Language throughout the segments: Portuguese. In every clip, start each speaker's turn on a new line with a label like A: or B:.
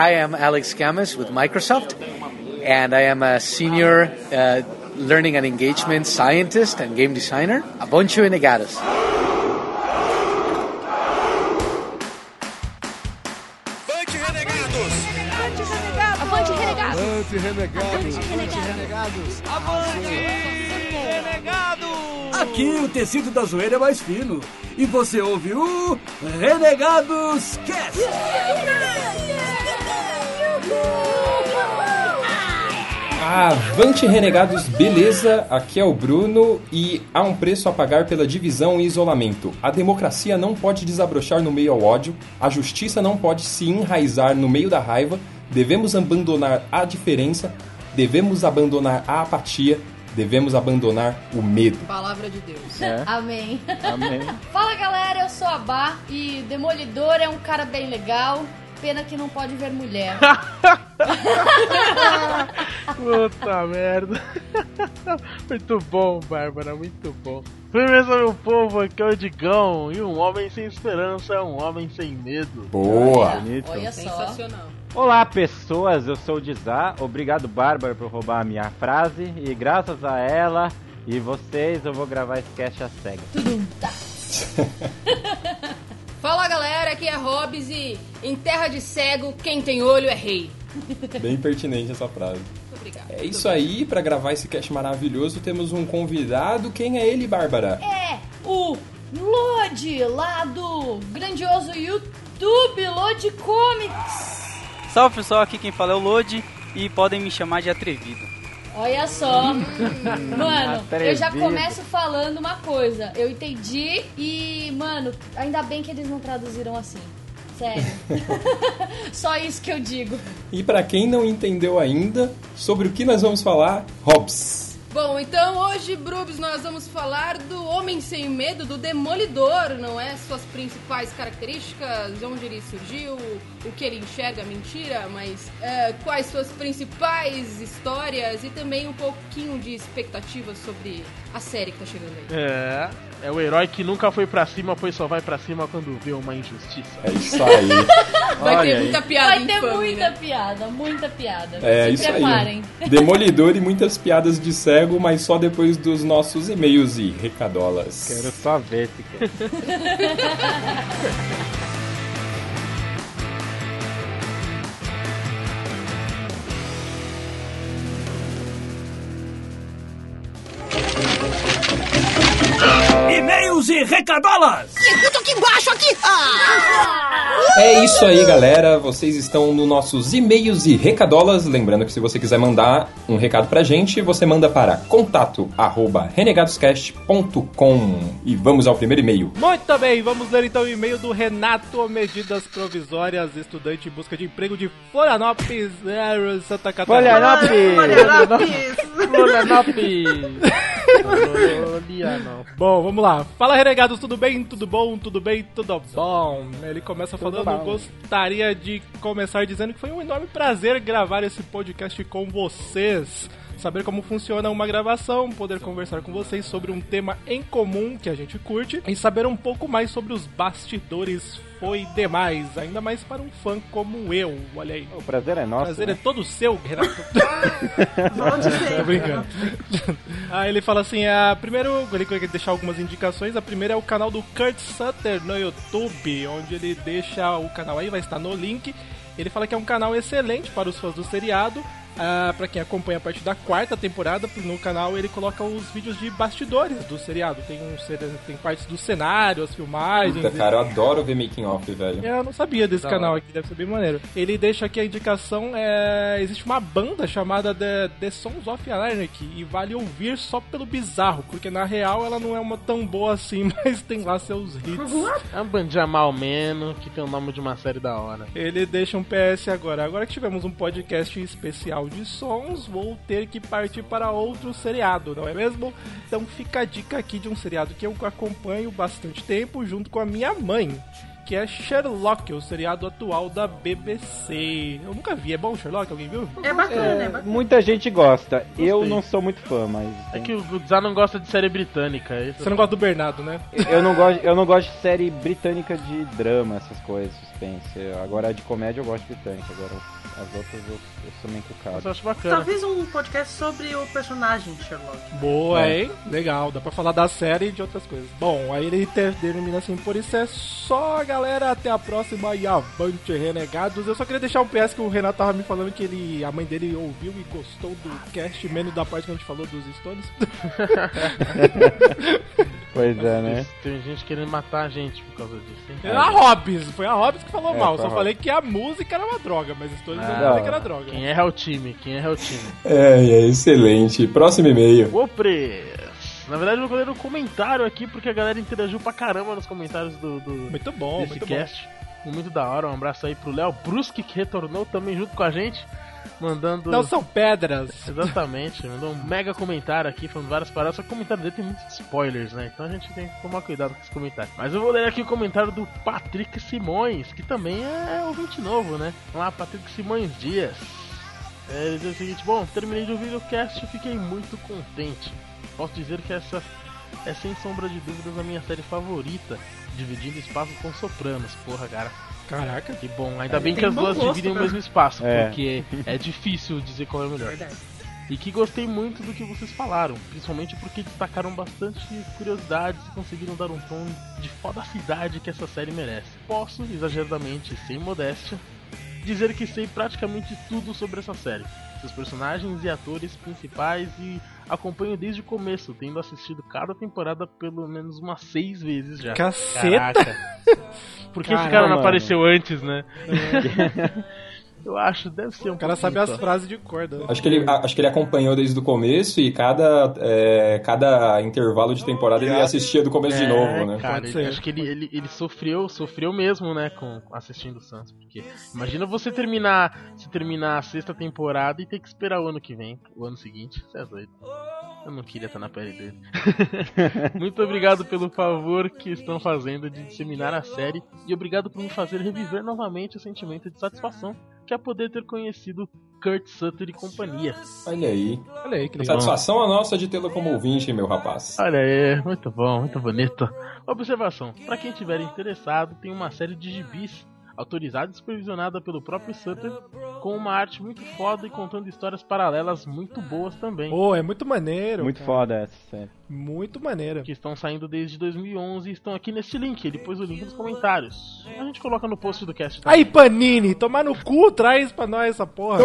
A: I am Alex Gamas with Microsoft, and I am a senior uh, learning and engagement scientist and game designer. A bunch of renegados.
B: Avante, renegados!
C: Avante, renegados!
B: Avante, renegados!
D: Avante, renegados!
C: Aqui o tecido da zoeira é mais fino. E você ouve o Renegados Cast!
E: Avante Renegados, beleza? Aqui é o Bruno e há um preço a pagar pela divisão e isolamento. A democracia não pode desabrochar no meio ao ódio, a justiça não pode se enraizar no meio da raiva, devemos abandonar a diferença, devemos abandonar a apatia, devemos abandonar o medo.
F: Palavra de Deus.
D: É.
B: Amém.
D: Amém.
F: Fala galera, eu sou a Bá e Demolidor é um cara bem legal. Pena que não pode ver mulher.
D: Puta merda. Muito bom, Bárbara, muito bom. Firmeza, meu povo, aqui é o Digão. E um homem sem esperança é um homem sem medo.
E: Boa!
D: Bonito.
F: Olha só.
G: Sensacional.
H: Olá pessoas, eu sou o Dizá, obrigado Bárbara por roubar a minha frase e graças a ela e vocês eu vou gravar esse cast a cega.
G: Fala galera, aqui é Hobbs e em terra de cego, quem tem olho é rei.
E: Bem pertinente essa frase.
G: Muito obrigada.
E: É isso aí, para gravar esse cast maravilhoso, temos um convidado. Quem é ele, Bárbara?
F: É o Lodi, lá do grandioso YouTube Lodi Comics.
I: Salve pessoal, aqui quem fala é o Lodi e podem me chamar de atrevido.
F: Olha só. Mano, eu já começo falando uma coisa. Eu entendi e, mano, ainda bem que eles não traduziram assim. Sério. Só isso que eu digo.
E: E para quem não entendeu ainda, sobre o que nós vamos falar, Hobbs.
G: Bom, então hoje, Brubs, nós vamos falar do Homem Sem Medo, do Demolidor, não é? Suas principais características, de onde ele surgiu, o que ele enxerga, mentira, mas é, quais suas principais histórias e também um pouquinho de expectativas sobre a série que tá chegando aí.
D: É, é o herói que nunca foi pra cima, pois só vai pra cima quando vê uma injustiça.
E: É isso aí.
G: Vai
H: Olha
G: ter
H: aí.
G: muita piada
F: Vai ter
G: infame,
F: muita
G: né?
F: piada, muita piada.
E: É
F: Se
E: isso
F: preparem.
E: aí. Demolidor e muitas piadas de cego, mas só depois dos nossos e-mails e recadolas.
H: Quero só ver e recadolas! Esse cast.
C: E-mails e recadolas!
E: É isso aí, galera. Vocês estão nos nossos e-mails e recadolas. Lembrando que se você quiser mandar um recado pra gente, você manda para contato arroba renegadoscast.com. E vamos ao primeiro e-mail.
J: Muito bem, vamos ler então o e-mail do Renato Medidas Provisórias, estudante em busca de emprego de Florianópolis, eh, Santa Catarina.
H: Florianópolis!
D: Florianópolis! Florianópolis.
J: Bom, vamos lá. Fala, renegados, tudo bem? Tudo bom? Tudo bem? Tudo bom? Ele começa falando,
H: bom.
J: gostaria de começar dizendo que foi um enorme prazer gravar esse podcast com vocês. Saber como funciona uma gravação, poder conversar com vocês sobre um tema em comum que a gente curte e saber um pouco mais sobre os bastidores foi demais, ainda mais para um fã como eu. Olha aí.
H: O prazer é
J: O
H: nosso.
J: prazer
H: né?
J: é todo seu, Renato. Tô brincando. Aí ele fala assim: a primeiro, ele quer deixar algumas indicações. A primeira é o canal do Kurt Sutter no YouTube, onde ele deixa o canal aí, vai estar no link. Ele fala que é um canal excelente para os fãs do seriado. Ah, para quem acompanha a partir da quarta temporada, no canal ele coloca os vídeos de bastidores do seriado. Tem, um, tem partes do cenário, as filmagens.
E: Puta, cara, eu adoro ver making off, velho.
J: Eu não sabia desse canal aqui, deve ser bem maneiro. Ele deixa aqui a indicação: é, existe uma banda chamada The, The Sons of Anarchy e vale ouvir só pelo bizarro, porque na real ela não é uma tão boa assim, mas tem lá seus hits.
D: É uma bandinha mal menos que tem o nome de uma série da hora.
J: Ele deixa um PS agora. Agora que tivemos um podcast especial de sons, vou ter que partir para outro seriado, não é mesmo? Então fica a dica aqui de um seriado que eu acompanho bastante tempo junto com a minha mãe. que é Sherlock, o seriado atual da BBC. Eu nunca vi, é bom Sherlock? Alguém viu?
K: É bacana, é,
H: É,
K: bacana.
H: muita gente gosta. Eu
J: Gostei.
H: não sou muito fã, mas.
D: É que o Zá não gosta de série britânica. é isso
J: Você não gosta do Bernardo, né?
H: Eu não gosto, eu não gosto de série britânica de drama, essas coisas, suspense. Agora de comédia eu gosto de britânica, agora as outras eu, eu sou meio cucado.
D: eu acho bacana.
K: Talvez um podcast sobre o personagem Sherlock.
J: Boa,
H: É.
J: hein? Legal, dá pra falar da série e de outras coisas. Bom, aí ele te- termina assim, por isso é só, galera. Até a próxima e avante, renegados. Eu só queria deixar um PS que o Renato tava me falando que ele, a mãe dele ouviu e gostou do cast, menos da parte que a gente falou dos Stones.
H: Pois é, né?
D: Tem gente querendo matar a gente por causa disso, hein?
J: É a Hobbs, foi a Hobbs que falou
H: É,
J: mal. Só falei que a música era uma droga, mas Stones eu
D: Ah.
J: que era droga.
D: Quem erra é o time, quem erra é o time.
E: É, é excelente. Próximo e-mail.
D: Ô, Pres! Na verdade, eu vou ler um comentário aqui porque a galera interagiu pra caramba nos comentários do, do
J: Muito bom,
D: desse
J: muito
D: cast. Muito da hora. Um abraço aí pro Léo Bruschi que retornou também junto com a gente, mandando.
J: Não são pedras.
D: Exatamente, mandou um mega comentário aqui, falando várias paradas, só que o comentário dele tem muitos spoilers, né? Então a gente tem que tomar cuidado com esse comentário. Mas eu vou ler aqui o comentário do Patrick Simões, que também é ouvinte novo, né? Vamos lá, Patrick Simões Dias. É, ele diz o seguinte, bom, terminei de ouvir o cast e fiquei muito contente. Posso dizer que essa é sem sombra de dúvidas a minha série favorita, dividindo espaço com Sopranos. Porra, cara.
J: Caraca.
D: Que bom, ainda bem
K: Tem
D: que as duas
K: gosto,
D: dividem o mesmo espaço,
H: É.
D: porque é difícil dizer qual é o melhor.
K: Verdade.
D: E que gostei muito do que vocês falaram, principalmente porque destacaram bastante curiosidades e conseguiram dar um tom de fodacidade que essa série merece. Posso, exageradamente e sem modéstia, dizer que sei praticamente tudo sobre essa série, seus personagens e atores principais e acompanho desde o começo, tendo assistido cada temporada pelo menos umas seis vezes já.
J: Caceta.
D: Caraca. Por que esse
H: Caramba,
D: cara não
H: mano.
D: apareceu antes, né? Eu acho, deve ser um
J: O cara sabe as frases de corda.
E: Acho que, ele, acho que ele acompanhou desde o começo e cada, é, cada intervalo de temporada ele assistia do começo de
D: É,
E: novo, né?
D: Cara,
J: Pode ser.
D: acho que ele, ele, ele sofreu, sofreu mesmo, né, com assistindo o Sans, porque imagina você terminar, se terminar a sexta temporada e ter que esperar o ano que vem, o ano seguinte, você é doido. Eu não queria estar na pele dele. Muito obrigado pelo favor que estão fazendo de disseminar a série e obrigado por me fazer reviver novamente o sentimento de satisfação que é poder ter conhecido Kurt Sutter e companhia.
E: Olha aí.
J: Olha aí, que.
E: Satisfação a nossa de tê-lo como ouvinte, meu rapaz.
D: Olha aí, muito bom, muito bonito. Observação: para quem estiver interessado, tem uma série de gibis autorizada e supervisionada pelo próprio Sutter, com uma arte muito foda e contando histórias paralelas muito boas também.
J: Pô, é muito maneiro.
H: Muito
J: cara.
H: foda essa série.
J: Muito maneiro.
D: Que estão saindo desde 2011 e estão aqui nesse link. Ele pôs o link nos comentários. A gente coloca no post do cast.
J: Aí, Panini, tomar no cu, traz pra nós essa porra.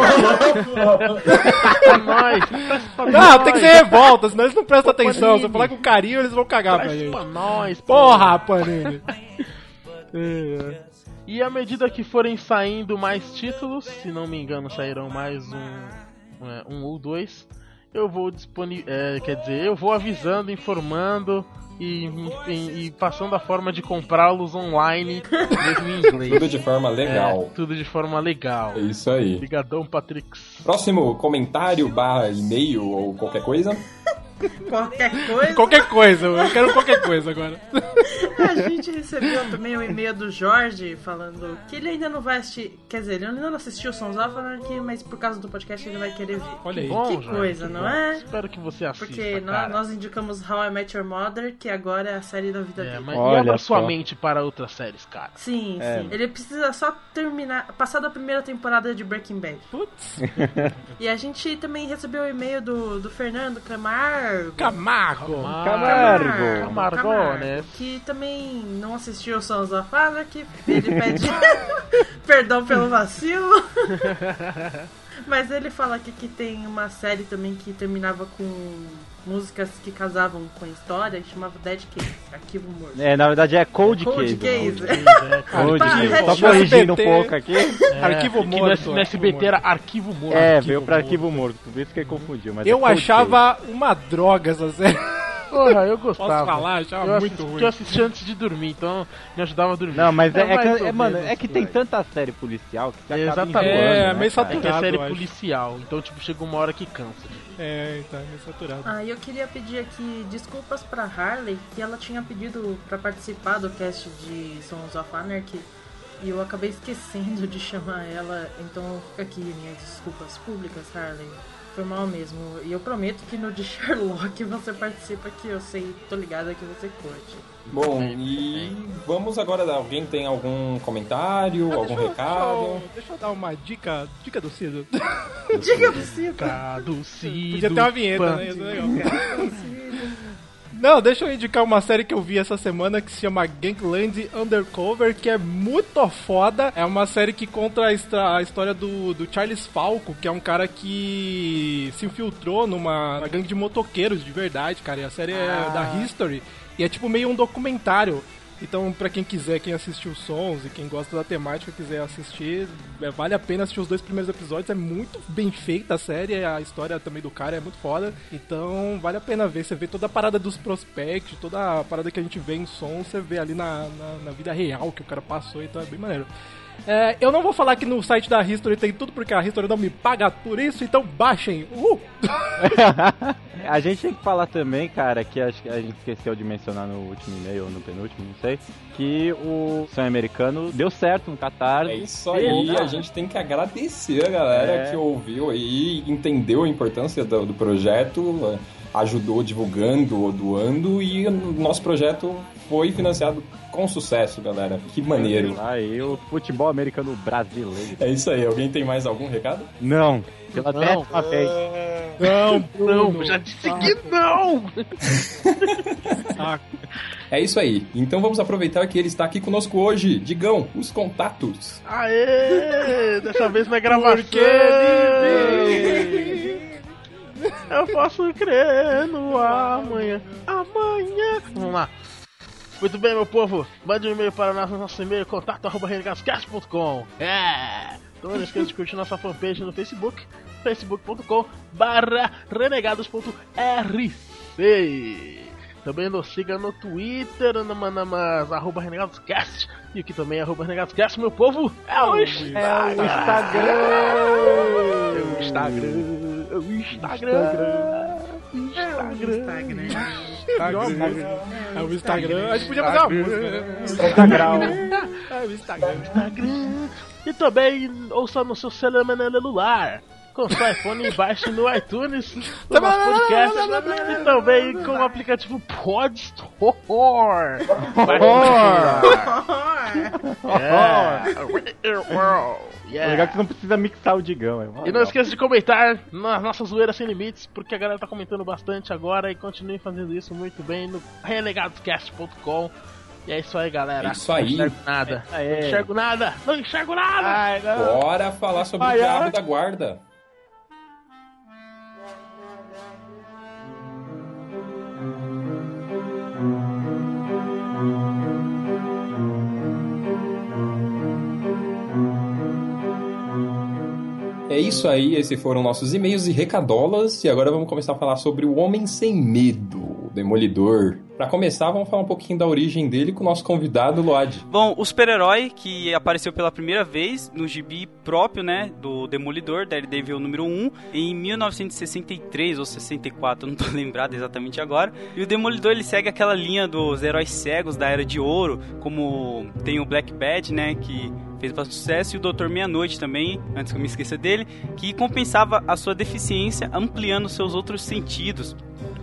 D: pra nós, presta pra
J: Não,
D: nós.
J: tem que ser revolta, senão eles não prestam
D: Pô,
J: atenção. Se eu
D: Panini.
J: falar com carinho, eles vão cagar pra
D: Traz
J: gente.
D: pra nós,
J: Porra, Panini.
D: E à medida que forem saindo mais títulos, se não me engano, sairão mais um, é, um ou dois, eu vou disponibilizar. quer dizer, eu vou avisando, informando e, e- e passando a forma de comprá-los online, mesmo em inglês.
E: Tudo de forma legal.
D: É, tudo de forma legal.
E: É isso aí.
D: Obrigadão, Patrick.
E: Próximo comentário, barra e-mail ou qualquer coisa.
K: Qualquer coisa.
J: Qualquer coisa, eu quero qualquer coisa agora.
K: A gente recebeu também um e-mail do Jorge falando que ele ainda não vai assistir. Quer dizer, ele ainda não assistiu o Sons of Anarchy, mas por causa do podcast ele vai querer ver.
J: Olha aí.
D: Bom,
K: que
D: Jorge,
K: coisa,
D: que
K: não
D: bom.
K: é?
D: Espero que você assista.
K: Porque nó-
D: cara.
K: nós indicamos How I Met Your Mother, que agora é a série da vida
D: É,
K: dele.
D: mas
H: Olha
D: abra sua mente para outras séries, cara.
K: Sim,
H: É.
K: sim. Ele precisa só terminar, passar da primeira temporada de Breaking Bad.
J: Putz,
K: E a gente também recebeu o e-mail do, do Fernando Camargo.
J: Camargo.
H: Camargo.
D: Camargo, né?
K: Que também não assistiu Sons of Anarchy. Ele pede perdão pelo vacilo. Mas ele fala aqui que tem uma série também que terminava com músicas que casavam com a história e chamava Dead Case, Arquivo Morto.
H: É, na verdade é Cold,
K: Cold
H: Case.
K: Case.
H: Cold Case.
K: Red
H: Só
K: Shoes
H: corrigindo um pouco aqui.
J: Arquivo
D: É, que
J: morto.
D: No, no SBT era Arquivo Morto.
H: É,
D: Arquivo
H: veio pra
D: Morto.
H: arquivo morto. Por isso que ele confundiu. Mas é
J: Eu achava uma droga essa série.
D: Porra, eu gostava.
J: Posso falar? Achava
D: eu
J: muito
D: assisti,
J: ruim.
D: Eu assisti antes de dormir, então me ajudava a dormir.
H: Não, mas é, é
D: mais
H: que, é, mano, é que tem tanta série policial que você acaba
D: Exatamente.
J: É,
H: né,
J: meio
H: cara?
D: É que é
J: saturado,
D: série policial, então tipo, chega uma hora que cansa.
J: É, é meio saturado.
K: Ah, eu queria pedir aqui desculpas pra Harley, que ela tinha pedido pra participar do cast de Sons of Anarchy e eu acabei esquecendo de chamar ela, então fica aqui minhas desculpas públicas, Harley. Foi mal mesmo. E eu prometo que no de Sherlock você participa, que eu sei, tô ligada que você curte.
E: Bom, e vamos agora. Alguém tem algum comentário,
J: Ah,
E: algum
J: deixa eu-
E: recado?
J: Deixa eu, deixa eu dar uma dica. Dica do Cido.
K: Diga pro Cido.
D: Traduzido.
J: Podia ter uma vinheta, né? Isso é legal. Não, deixa eu indicar uma série que eu vi essa semana que se chama Gangland Undercover, que é muito foda. É uma série que conta a, história do, do Charles Falco, que é um cara que se infiltrou numa, numa gangue de motoqueiros de verdade, cara. E a série é da History. E é tipo meio um documentário. Então, pra quem quiser, quem assistiu Sons e quem gosta da temática quiser assistir, é, vale a pena assistir os dois primeiros episódios. É muito bem feita a série, a história também do cara é muito foda. Então, vale a pena ver. Você vê toda a parada dos prospects, toda a parada que a gente vê em som, você vê ali na, na, na vida real que o cara passou, então é bem maneiro. É, eu não vou falar que no site da History tem tudo, porque a History não me paga por isso, então baixem. Uh!
H: A gente tem que falar também, cara, que acho que a gente esqueceu de mencionar no último e-mail ou no penúltimo, não sei, que o sonho americano deu certo no Catar.
E: É isso aí, a gente tem que agradecer a galera
H: É.
E: que ouviu aí, entendeu a importância do, do projeto, ajudou divulgando, doando e o nosso projeto foi financiado com sucesso, galera. Que maneiro.
H: Aí, o futebol americano brasileiro.
E: É isso aí, alguém tem mais algum recado?
H: Não, pela
D: Não.
H: décima vez.
J: Não,
D: Não, já disse que não!
E: É isso aí. Então vamos aproveitar que ele está aqui conosco hoje. Digão, os contatos.
D: Aê! Dessa vez na gravação!
J: Porque
D: Eu posso crer no amanhã. Amanhã! Vamos lá. Muito bem, meu povo. Mande um e-mail para nosso, nosso e-mail contato arroba renegadoscast.com. É! Então não esqueça de curtir nossa fanpage no Facebook, facebook.com barra renegados.rc. Também nos siga no Twitter, no Manamas, arroba renegadoscast. E aqui também, arroba renegadoscast, meu povo, é o Instagram! É o Instagram! É o Instagram! Instagram!
J: É o Instagram. A gente podia fazer uma música, né?
H: Instagram.
J: É o Instagram.
D: Instagram. E também ouça no seu celular. Com seu iPhone e baixe no iTunes o nosso podcast. E também com o aplicativo Podstore. Baixe
H: O legal é que você não precisa mixar o Digão. É
D: E não esqueça de comentar na nossa zoeira sem limites, porque a galera tá comentando bastante agora e continue fazendo isso muito bem no renegadoscast.com. E é isso aí, galera.
E: É isso aí.
D: Não enxergo nada.
H: É.
D: Não enxergo nada. Não enxergo nada.
E: Bora falar sobre
H: Ai,
E: o diabo
H: ai.
E: da guarda. É isso aí, esses foram nossos e-mails e recadolas. E agora vamos começar a falar sobre o Homem Sem Medo, o Demolidor. Pra começar, vamos falar um pouquinho da origem dele com o nosso convidado, Load.
I: Bom, o super-herói que apareceu pela primeira vez no gibi próprio, né, do Demolidor, Daredevil número 1, em 1963 ou 64, não tô lembrado exatamente agora. E o Demolidor ele segue aquela linha dos heróis cegos da Era de Ouro, como tem o Black Bad, né, que fez bastante sucesso, e o Doutor Meia-Noite também, antes que eu me esqueça dele, que compensava a sua deficiência ampliando seus outros sentidos.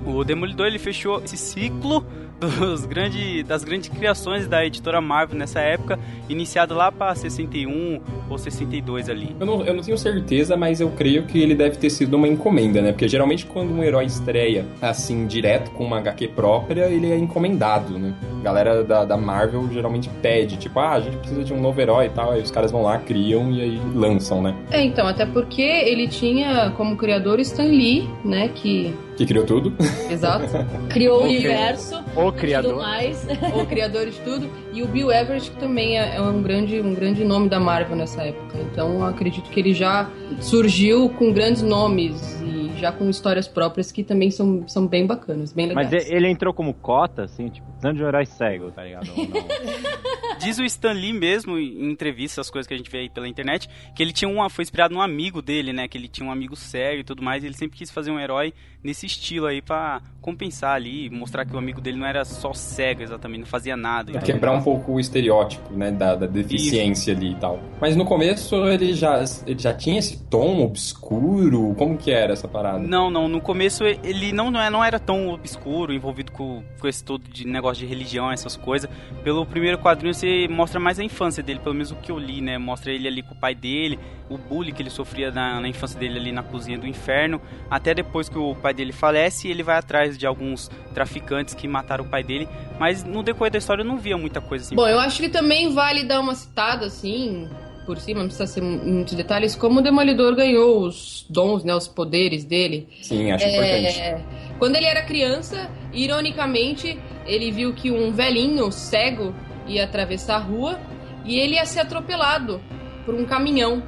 I: O Demolidor ele fechou esse ciclo dos grande, das grandes criações da editora Marvel nessa época, iniciado lá para 61 ou 62 ali.
E: Eu não, eu não tenho certeza, mas eu creio que ele deve ter sido uma encomenda, né? Porque geralmente quando um herói estreia assim, direto com uma HQ própria, ele é encomendado, né? A galera da, da Marvel geralmente pede, tipo, ah, a gente precisa de um novo herói e tal. Aí os caras vão lá, criam e aí lançam, né?
G: É, então, até porque ele tinha como criador Stan Lee, né, que...
E: Que criou tudo.
G: Exato.
F: Criou o universo.
H: O
F: Tudo
H: criador.
F: mais.
G: o criador de tudo. E o Bill Everett, que também é é um grande, um grande nome da Marvel nessa época. Então, eu acredito que ele já surgiu com grandes nomes já com histórias próprias que também são, são bem bacanas, bem legais.
H: Mas ele entrou como cota, assim, tipo, precisando de um herói cego, tá ligado?
I: Diz o Stan Lee mesmo, em entrevistas, as coisas que a gente vê aí pela internet, que ele tinha uma. Foi inspirado num amigo dele, né? Que ele tinha um amigo sério e tudo mais. E ele sempre quis fazer um herói nesse estilo aí pra compensar ali, mostrar que o amigo dele não era só cego exatamente, não fazia nada.
E: Pra quebrar um pouco o estereótipo, né, da, da deficiência ali e tal. Mas no começo ele já, ele já tinha esse tom obscuro? Como que era essa parada?
I: Não, não. No começo ele não, não é- não era tão obscuro, envolvido com, com esse todo de negócio de religião, essas coisas. Pelo primeiro quadrinho você mostra mais a infância dele, pelo menos o que eu li, né? Mostra ele ali com o pai dele, o bullying que ele sofria na, na infância dele ali na cozinha do inferno. Até depois que o pai dele falece, ele vai atrás de alguns traficantes que mataram o pai dele. Mas no decorrer da história eu não via muita coisa assim.
G: Bom, eu acho que também vale dar uma citada, assim, por cima, não precisa ser muitos detalhes, como o Demolidor ganhou os dons, né, os poderes dele.
E: Sim, acho
G: É,
E: importante.
G: Quando ele era criança, ironicamente, ele viu que um velhinho cego ia atravessar a rua e ele ia ser atropelado por um caminhão.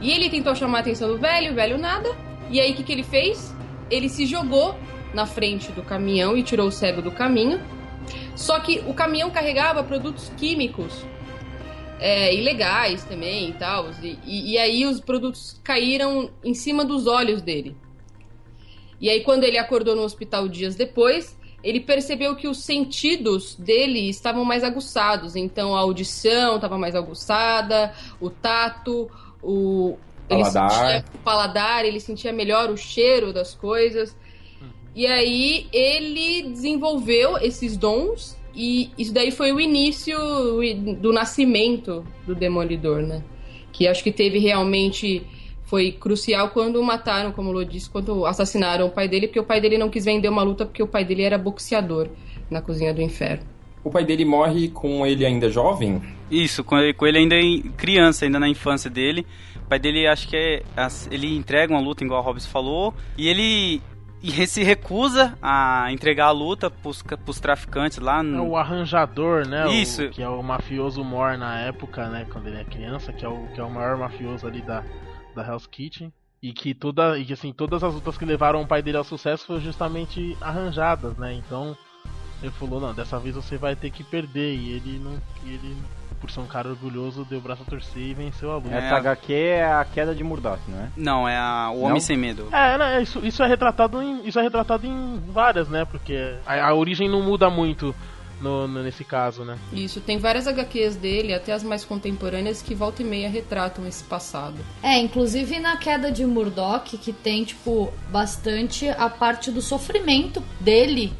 G: E ele tentou chamar a atenção do velho, o velho nada. E aí o que, que ele fez? Ele se jogou na frente do caminhão e tirou o cego do caminho. Só que o caminhão carregava produtos químicos é, ilegais também e tal. E, e- aí os produtos caíram em cima dos olhos dele. E aí, quando ele acordou no hospital dias depois, ele percebeu que os sentidos dele estavam mais aguçados. Então, a audição estava mais aguçada, o tato, o ele
E: Paladar.
G: sentia o paladar, ele sentia melhor o cheiro das coisas. E aí, ele desenvolveu esses dons. E isso daí foi o início do nascimento do Demolidor, né? Que acho que teve realmente foi crucial quando mataram, como o Lô disse, quando assassinaram o pai dele, porque o pai dele não quis vender uma luta porque o pai dele era boxeador na cozinha do inferno.
E: O pai dele morre com ele ainda jovem?
I: Isso, com ele, com ele ainda em criança, ainda na infância dele. O pai dele, acho que é. Ele entrega uma luta, igual a Hobbs falou, e ele. E se recusa a entregar a luta pros, pros traficantes lá.
D: É
I: No...
D: o arranjador, né? o-
I: Isso.
D: que é o mafioso Mor na época, né? Quando ele é criança, que é o, que é o maior mafioso ali da, da Hell's Kitchen. E que, toda, e que assim, todas as lutas que levaram o pai dele ao sucesso foram justamente arranjadas, né? Então ele falou, não, dessa vez você vai ter que perder. E ele não. E ele, por ser um cara orgulhoso, deu o braço a torcer e venceu a luta.
H: Essa HQ é a queda de Murdoch, não é?
I: Não, é a- o Homem
H: Não?
I: Sem Medo.
D: É, né, isso, isso é retratado em. Isso é retratado em várias, né? Porque a, a origem não muda muito no, no- nesse caso, né?
G: Isso, tem várias HQs dele, até as mais contemporâneas, que volta e meia retratam esse passado.
F: É, inclusive na queda de Murdoch, que tem, tipo, bastante a parte do sofrimento dele.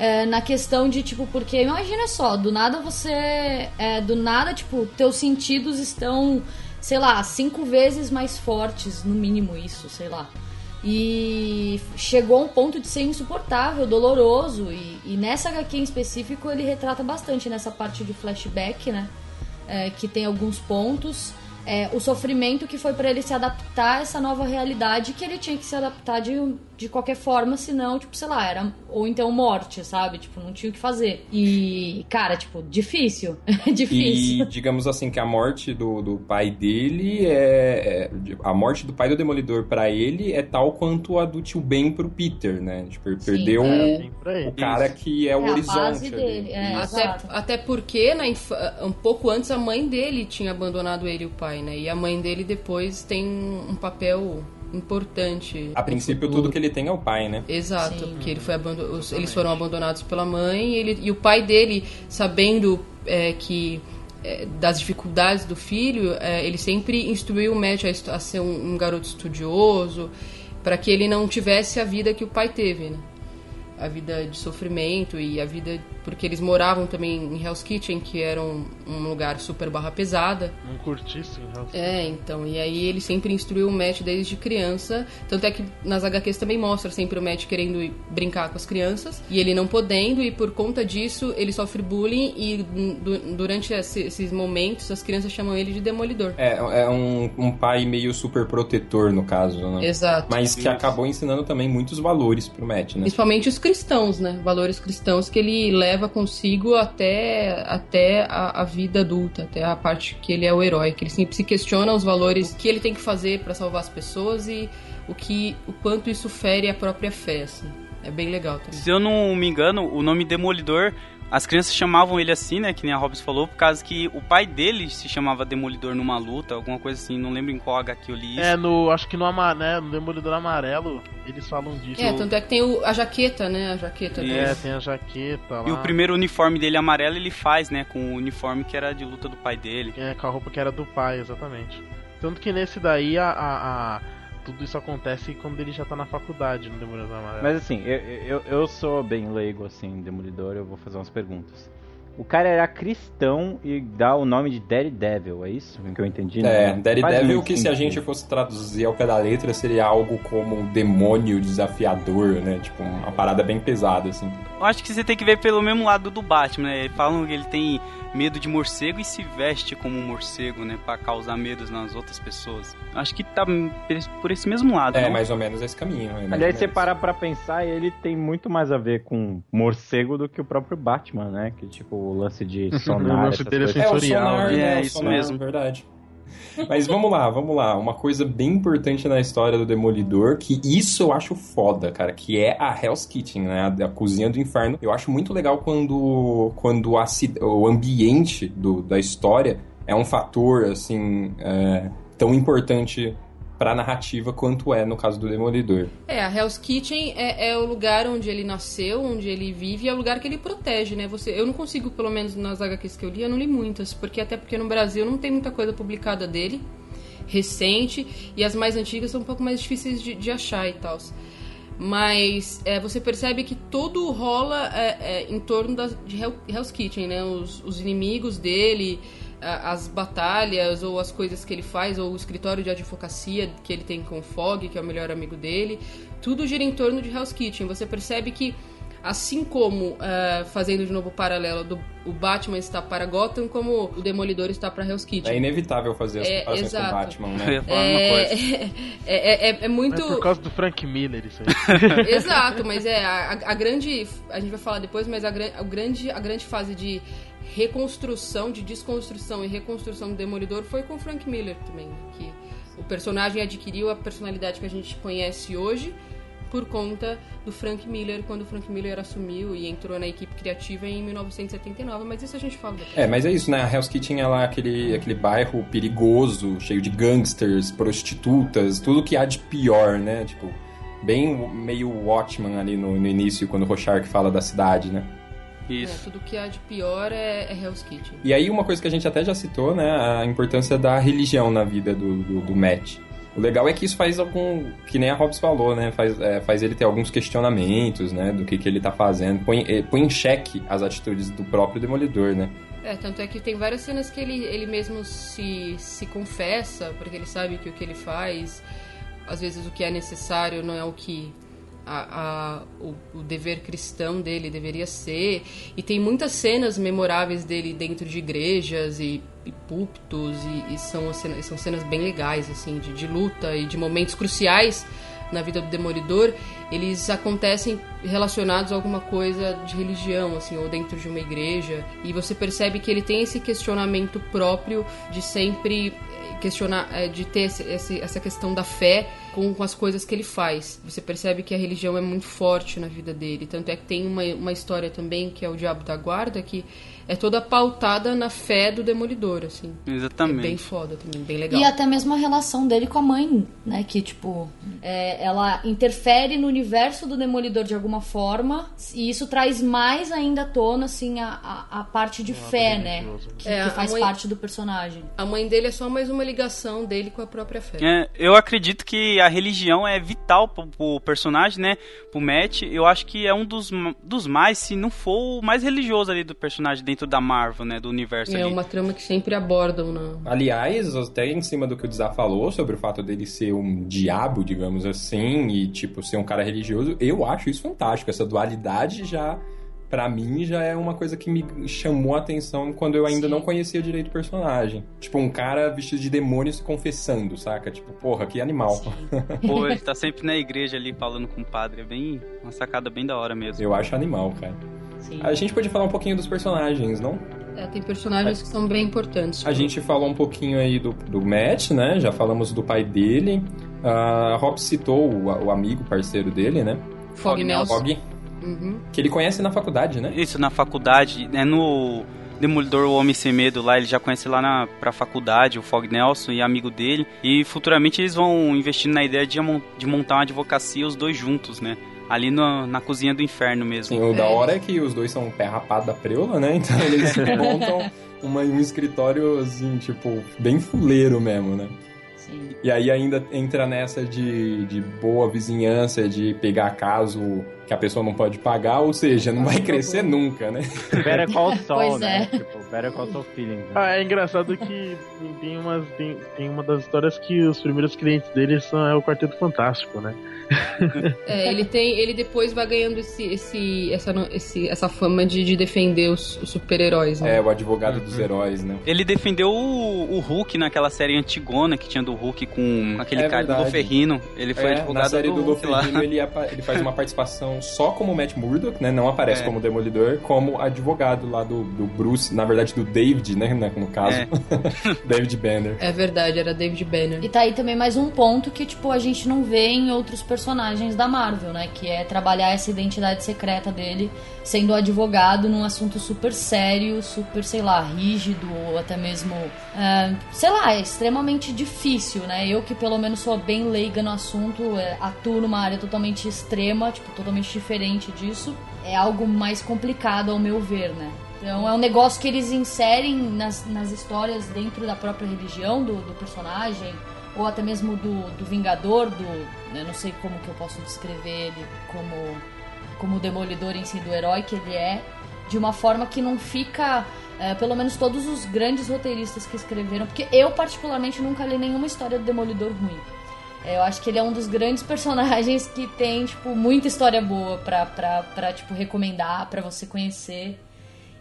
F: É, na questão de, tipo, porque imagina só, do nada você. é, do nada, tipo, teus sentidos estão, sei lá, cinco vezes mais fortes, no mínimo isso, sei lá. E chegou a um ponto de ser insuportável, doloroso. E, e nessa HQ em específico ele retrata bastante nessa parte de flashback, né? É, que tem alguns pontos. É, o sofrimento que foi pra ele se adaptar a essa nova realidade que ele tinha que se adaptar de, de qualquer forma, senão, tipo, sei lá, era. Ou então morte, sabe? Tipo, não tinha o que fazer. E, cara, tipo, difícil. difícil.
E: E digamos assim que a morte do, do pai dele é, é- A morte do pai do Demolidor pra ele é tal quanto a do tio Ben pro Peter, né? Tipo, ele perdeu
G: é.
E: o cara que é o
G: É a
E: horizonte.
G: base
E: ali.
G: dele,
F: é,
G: até, até porque na inf- um pouco antes a mãe dele tinha abandonado ele e o pai, né? E a mãe dele depois tem um papel importante.
E: A princípio, tudo que ele tem é o pai, né?
G: Exato, porque ele foi abando- os- eles foram abandonados pela mãe e, ele, e o pai dele, sabendo é, que é, das dificuldades do filho, é, ele sempre instruiu o Matt a, a ser um, um garoto estudioso, para que ele não tivesse a vida que o pai teve, né? A vida de sofrimento e a vida. Porque eles moravam também em Hell's Kitchen, que era um, um lugar super barra pesada.
D: Curtisse em Hell's
G: É, então, e aí ele sempre instruiu o Matt desde criança. Tanto é que nas HQs também mostra sempre o Matt querendo brincar com as crianças e ele não podendo, e por conta disso ele sofre bullying. E du- durante esse- esses momentos as crianças chamam ele de demolidor.
E: É, é um, um pai meio super protetor, no caso, né?
G: Exato.
E: Mas que
G: Isso.
E: acabou ensinando também muitos valores pro Matt, né?
G: Principalmente os cristãos, né? Valores cristãos que ele leva leva consigo até, até a, a, vida adulta, até a parte que ele é o herói, que ele sempre se questiona os valores, que ele tem que fazer para salvar as pessoas e o que o quanto isso fere a própria fé, assim. É bem legal também.
I: Se eu não me engano, o nome Demolidor as crianças chamavam ele assim, né? Que nem a Hobbs falou, por causa que o pai dele se chamava Demolidor numa luta, alguma coisa assim. Não lembro em qual HQ eu li isso.
D: É, no, acho que no, ama, né, no Demolidor Amarelo eles falam disso.
G: É, tanto é que tem o, a jaqueta, né? A jaqueta
D: dele. É, tem a jaqueta lá.
I: E o primeiro uniforme dele amarelo ele faz, né? Com o uniforme que era de luta do pai dele.
D: É, com a roupa que era do pai, exatamente. Tanto que nesse daí a, a, a tudo isso acontece quando ele já tá na faculdade no Demolidor Amarelo.
H: Mas assim, eu, eu, eu sou bem leigo assim, Demolidor, eu vou fazer umas perguntas. O cara era cristão e dá o nome de Daredevil, é isso que eu entendi?
E: É, né? Daredevil que se a gente fosse traduzir ao pé da letra seria algo como um demônio desafiador, né? Tipo, uma parada bem pesada, assim.
I: Eu acho que você tem que ver pelo mesmo lado do Batman, né? Falam que ele tem medo de morcego e se veste como um morcego, né? Pra causar medos nas outras pessoas. Acho que tá por esse mesmo lado.
E: É,
I: não?
E: mais ou menos esse caminho. É
H: Aliás, você parar pra pensar, ele tem muito mais a ver com morcego do que o próprio Batman, né? Que tipo, o lance de sonar.
D: o lance dele é sensorial.
E: É, o sonar,
I: né?
E: é,
I: É, isso
E: sonar,
I: mesmo.
E: verdade. Mas vamos lá, vamos lá. Uma coisa bem importante na história do Demolidor, que isso eu acho foda, cara, que é a Hell's Kitchen, né? A, a cozinha do inferno. Eu acho muito legal quando, quando a, o ambiente do, da história é um fator, assim, é, tão importante pra narrativa quanto é no caso do Demolidor.
G: É, a Hell's Kitchen é, é, o lugar onde ele nasceu, onde ele vive, é o lugar que ele protege, né? Você, eu não consigo, pelo menos nas HQs que eu li, eu não li muitas, porque até porque no Brasil não tem muita coisa publicada dele, recente, e as mais antigas são um pouco mais difíceis de, de achar e tal. Mas é, você percebe que tudo rola é, é, em torno da, de Hell, Hell's Kitchen, né? Os, os inimigos dele, as batalhas ou as coisas que ele faz, ou o escritório de advocacia que ele tem com o Fog, que é o melhor amigo dele, tudo gira em torno de Hell's Kitchen. Você percebe que, assim como, uh, fazendo de novo o paralelo, do, o Batman está para Gotham, como o Demolidor está para Hell's Kitchen.
E: É inevitável fazer as
G: É,
E: comparações com o
G: exato.
E: Batman,
I: Eu
E: né?
G: É,
I: coisa.
G: é, é, é muito.
D: É por causa do Frank Miller isso aí.
G: Exato, mas é a, a grande. A gente vai falar depois, mas a, a grande, a grande fase de reconstrução, de desconstrução e reconstrução do Demolidor foi com Frank Miller também. Que o personagem adquiriu a personalidade que a gente conhece hoje por conta do Frank Miller, quando o Frank Miller assumiu e entrou na equipe criativa em 1979, mas isso a gente fala depois.
E: É, mas é isso, né? A Hell's Kitchen é aquele, aquele bairro perigoso, cheio de gangsters, prostitutas, tudo que há de pior, né? Tipo, bem meio Watchman ali no, no início, quando o Rorschach fala da cidade, né?
I: Isso.
G: É, tudo que há de pior é, é Hell's Kitchen.
E: E aí uma coisa que a gente até já citou, né? A importância da religião na vida do, do, do Matt. O legal é que isso faz algum. Que nem a Hobbs falou, né? Faz, é, faz ele ter alguns questionamentos, né? Do que, que ele tá fazendo. Põe, eh, põe em xeque as atitudes do próprio Demolidor, né?
G: É, tanto é que tem várias cenas que ele, ele mesmo se, se confessa, porque ele sabe que o que ele faz, às vezes o que é necessário não é o que a, a- o, o dever cristão dele deveria ser. E tem muitas cenas memoráveis dele dentro de igrejas e, e púlpitos, e, e são, são cenas bem legais, assim, de, de luta e de momentos cruciais na vida do Demolidor, eles acontecem relacionados a alguma coisa de religião, assim, ou dentro de uma igreja. E você percebe que ele tem esse questionamento próprio de sempre eh, questionar, eh, de ter essa questão da fé com, com as coisas que ele faz. Você percebe que a religião é muito forte na vida dele. Tanto é que tem uma, uma história também, que é o Diabo da Guarda, que é toda pautada na fé do Demolidor, assim. É
I: Exatamente.
G: bem foda também, bem legal.
F: E até mesmo a relação dele com a mãe, né? Que, tipo, é, ela interfere no universo do Demolidor de alguma forma. E isso traz mais ainda à tona, assim, a, a, a parte de fé, né? Que,
G: É,
F: que faz
G: mãe-
F: parte do personagem.
G: A mãe dele é só mais uma ligação dele com a própria fé.
I: É, eu acredito que a religião é vital pro, pro personagem, né? Pro Matt. Eu acho que é um dos, dos mais, se não for o mais religioso ali do personagem dentro da Marvel, né? Do universo
G: É
I: ali.
G: uma trama que sempre abordam na.
E: Aliás, até em cima do que o Dizá falou sobre o fato dele ser um diabo, digamos assim, e tipo ser um cara religioso, eu acho isso fantástico. Essa dualidade já, pra mim, já é uma coisa que me chamou a atenção quando eu ainda
G: Sim.
E: não conhecia direito o personagem. Tipo, um cara vestido de demônio se confessando, saca? Tipo, porra, que animal.
I: Pô, ele tá sempre na igreja ali falando com o padre. É bem uma sacada bem da hora mesmo.
E: Eu acho animal, cara.
F: Sim.
E: A gente podia falar um pouquinho dos personagens, não?
G: É, tem personagens que são bem importantes.
E: A gente falou um pouquinho aí do, do Matt, né? Já falamos do pai dele. A Rob citou o, o amigo, parceiro dele, né?
G: Fog Nelson.
E: Fog,
G: Uhum.
E: que ele conhece na faculdade, né?
I: Isso, na faculdade, né, no Demolidor O Homem Sem Medo lá, ele já conhece lá na, pra faculdade o Fog Nelson e amigo dele. E futuramente eles vão investindo na ideia de, de montar uma advocacia os dois juntos, né? Ali no- na cozinha do inferno mesmo.
E: Sim, o da hora é que os dois são pé rapado da preula, né? Então eles montam uma, um escritório, assim, tipo, bem fuleiro mesmo, né?
F: Sim.
E: E aí ainda entra nessa de, de boa vizinhança, de pegar caso que a pessoa não pode pagar, ou seja, não vai crescer nunca, né?
H: Better Call Saul,
F: Pois
H: né?
F: é.
H: Tipo, Better Call Saul Feelings. né?
D: Ah, é engraçado que tem, umas, tem, tem uma das histórias que os primeiros clientes dele são é o Quarteto Fantástico, né?
G: É, ele tem. Ele depois vai ganhando esse, esse, essa, esse- essa fama de, de defender os, os super-heróis, né?
E: É, o advogado dos heróis, né?
I: Ele defendeu o, o Hulk naquela série antigona que tinha do Hulk com aquele
E: É
I: cara do
E: verdade.
I: Ferrino. Ele foi
E: É,
I: advogado
E: na série do,
I: do Hulk lá.
E: Ele, ele faz uma participação só como Matt Murdock, né? Não aparece
I: É.
E: como Demolidor, como advogado lá do, do Bruce, na verdade do David, né? No caso.
I: É.
E: David Banner.
G: É verdade, era David Banner.
F: E tá aí também mais um ponto que, tipo, a gente não vê em outros personagens da Marvel, né? Que é trabalhar essa identidade secreta dele sendo advogado num assunto super sério, super, sei lá, rígido, ou até mesmo, ah, sei lá, é extremamente difícil, né? Eu que pelo menos sou bem leiga no assunto, é, atuo numa área totalmente extrema, tipo, totalmente diferente disso, é algo mais complicado ao meu ver, né? Então é um negócio que eles inserem nas, nas histórias dentro da própria religião do, do personagem, ou até mesmo do, do Vingador, do. Eu não sei como que eu posso descrever ele como, como o demolidor em si, do herói que ele é, de uma forma que não fica. é, pelo menos todos os grandes roteiristas que escreveram, porque eu particularmente nunca li nenhuma história do Demolidor ruim. É, eu acho que ele é um dos grandes personagens que tem, tipo, muita história boa pra tipo, recomendar, pra você conhecer.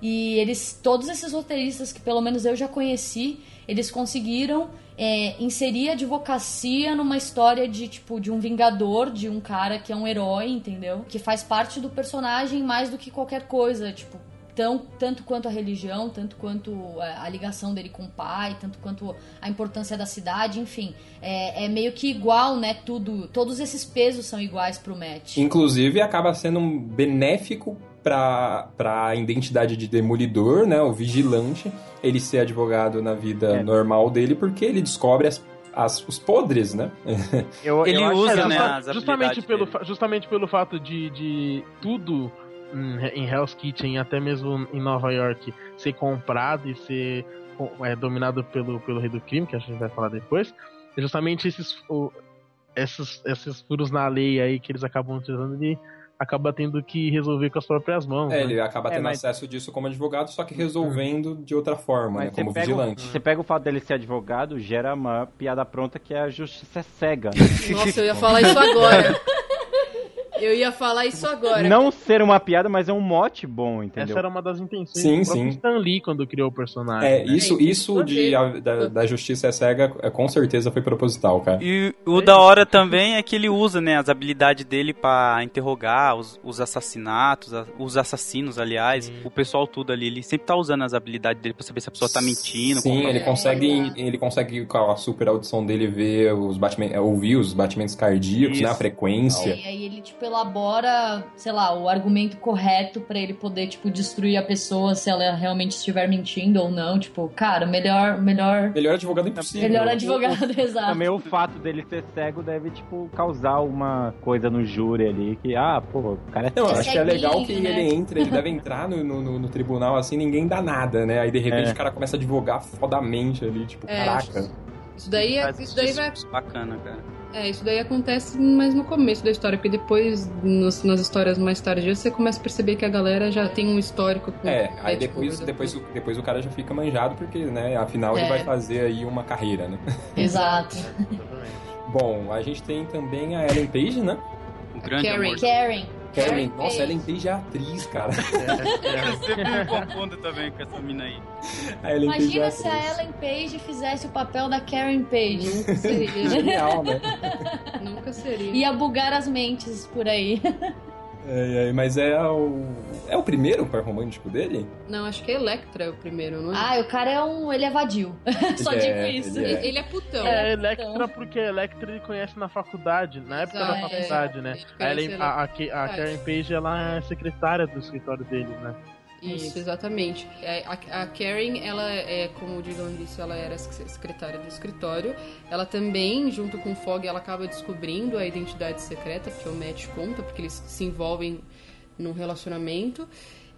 F: E eles, todos esses roteiristas que pelo menos eu já conheci, eles conseguiram é, inserir a advocacia numa história de tipo de um vingador, de um cara que é um herói, entendeu? Que faz parte do personagem mais do que qualquer coisa, tipo tão, tanto quanto a religião, tanto quanto a, ligação dele com o pai, tanto quanto a importância da cidade, enfim, é, é meio que igual, né? Tudo, todos esses pesos são iguais pro Matt.
E: Inclusive, acaba sendo um benéfico pra, pra identidade de demolidor, né? O vigilante, ele ser advogado na vida
H: É.
E: normal dele, porque ele descobre as, as- os podres, né?
H: Eu,
I: Ele
H: eu
I: usa,
H: que-
I: né,
D: justamente, pelo,
I: dele.
D: justamente pelo fato de, de tudo em, Hell's Kitchen, até mesmo em Nova York, ser comprado e ser é, dominado pelo, pelo rei do crime, que a gente vai falar depois, é justamente esses, o- esses, esses furos na lei aí que eles acabam utilizando, ele acaba tendo que resolver com as próprias mãos.
E: É,
D: né?
E: ele acaba
H: É,
E: tendo
H: mas-
E: acesso disso como advogado, só que resolvendo de outra forma, né? Como
H: o,
E: vigilante.
H: você pega o fato dele ser advogado, gera uma piada pronta que é a justiça cega.
G: Nossa, eu ia falar isso agora. Eu ia falar isso agora.
H: Não ser uma piada, mas é um mote bom, entendeu?
D: Essa era uma das intenções
E: Sim,
D: do
E: sim.
D: Stan Lee quando criou o personagem.
E: É,
D: né?
E: isso, isso de, a- da, da justiça é cega é, com certeza foi proposital, cara.
I: E o da hora também é que ele usa, né, as habilidades dele pra interrogar os, os assassinatos, os assassinos, aliás, o pessoal tudo ali. Ele sempre tá usando as habilidades dele pra saber se a pessoa tá mentindo.
E: Sim, ele
G: É,
E: consegue, ele consegue com a super audição dele ver os batimentos, ouvir os batimentos cardíacos,
I: Isso.
E: né, a frequência.
F: E aí ele, tipo, elabora, sei lá, o argumento correto pra ele poder, tipo, destruir a pessoa se ela realmente estiver mentindo ou não. Tipo, cara, melhor, melhor,
E: Melhor advogado impossível.
F: melhor advogado, exato.
H: Também o fato dele ser cego deve, tipo, causar uma coisa no júri ali, que, ah, pô, o cara é
E: Não, acho que é legal que
F: né?
E: ele entra, ele deve entrar no, no, no- no tribunal assim, ninguém dá nada, né? Aí de repente
H: É.
E: o cara começa a advogar fodamente ali, tipo,
G: É,
E: caraca.
G: Isso daí, é, isso daí vai.
I: Bacana, cara.
G: É, isso daí acontece mais no começo da história, porque depois, nos- nas histórias mais tardias, você começa a perceber que a galera já tem um histórico com.
E: É, aí
G: tipo,
E: depois, depois, o- depois o cara já fica manjado, porque, né, afinal
G: É.
E: ele vai fazer aí uma carreira, né?
F: Exato.
E: Bom, a gente tem também a Ellen Page, né?
I: Um grande
G: Karen.
I: amor.
F: Karen.
E: Karen, nossa. Ellen Page é atriz, cara.
I: Eu sempre me confundo também com essa mina aí.
E: A Ellen Page é
F: Imagina se a. Ellen Page fizesse o papel da Karen Page.
G: Nunca seria.
E: Genial, né?
G: Nunca seria.
F: Ia bugar as mentes por aí.
E: É, é, mas é o. É o primeiro par romântico dele?
G: Não, acho que a Electra é o primeiro, não é?
F: Ah, o cara é um. Ele é vadio. Só
E: Ele
F: digo
E: é,
F: isso.
E: ele
G: Ele é putão.
D: É, Electra, porque Electra ele conhece na faculdade, na época da
G: Exato,
D: faculdade,
G: é.
D: né?
G: Conhece
D: ela- a, a, a, a
G: faculdade.
D: Karen Page, ela é secretária do escritório deles, né?
G: Isso, exatamente. É, A, a Karen, ela é, como o Digão disse, ela era secretária do escritório. Ela também, junto com o Fogg, ela acaba descobrindo a identidade secreta, que o Matt conta, porque eles se envolvem num relacionamento.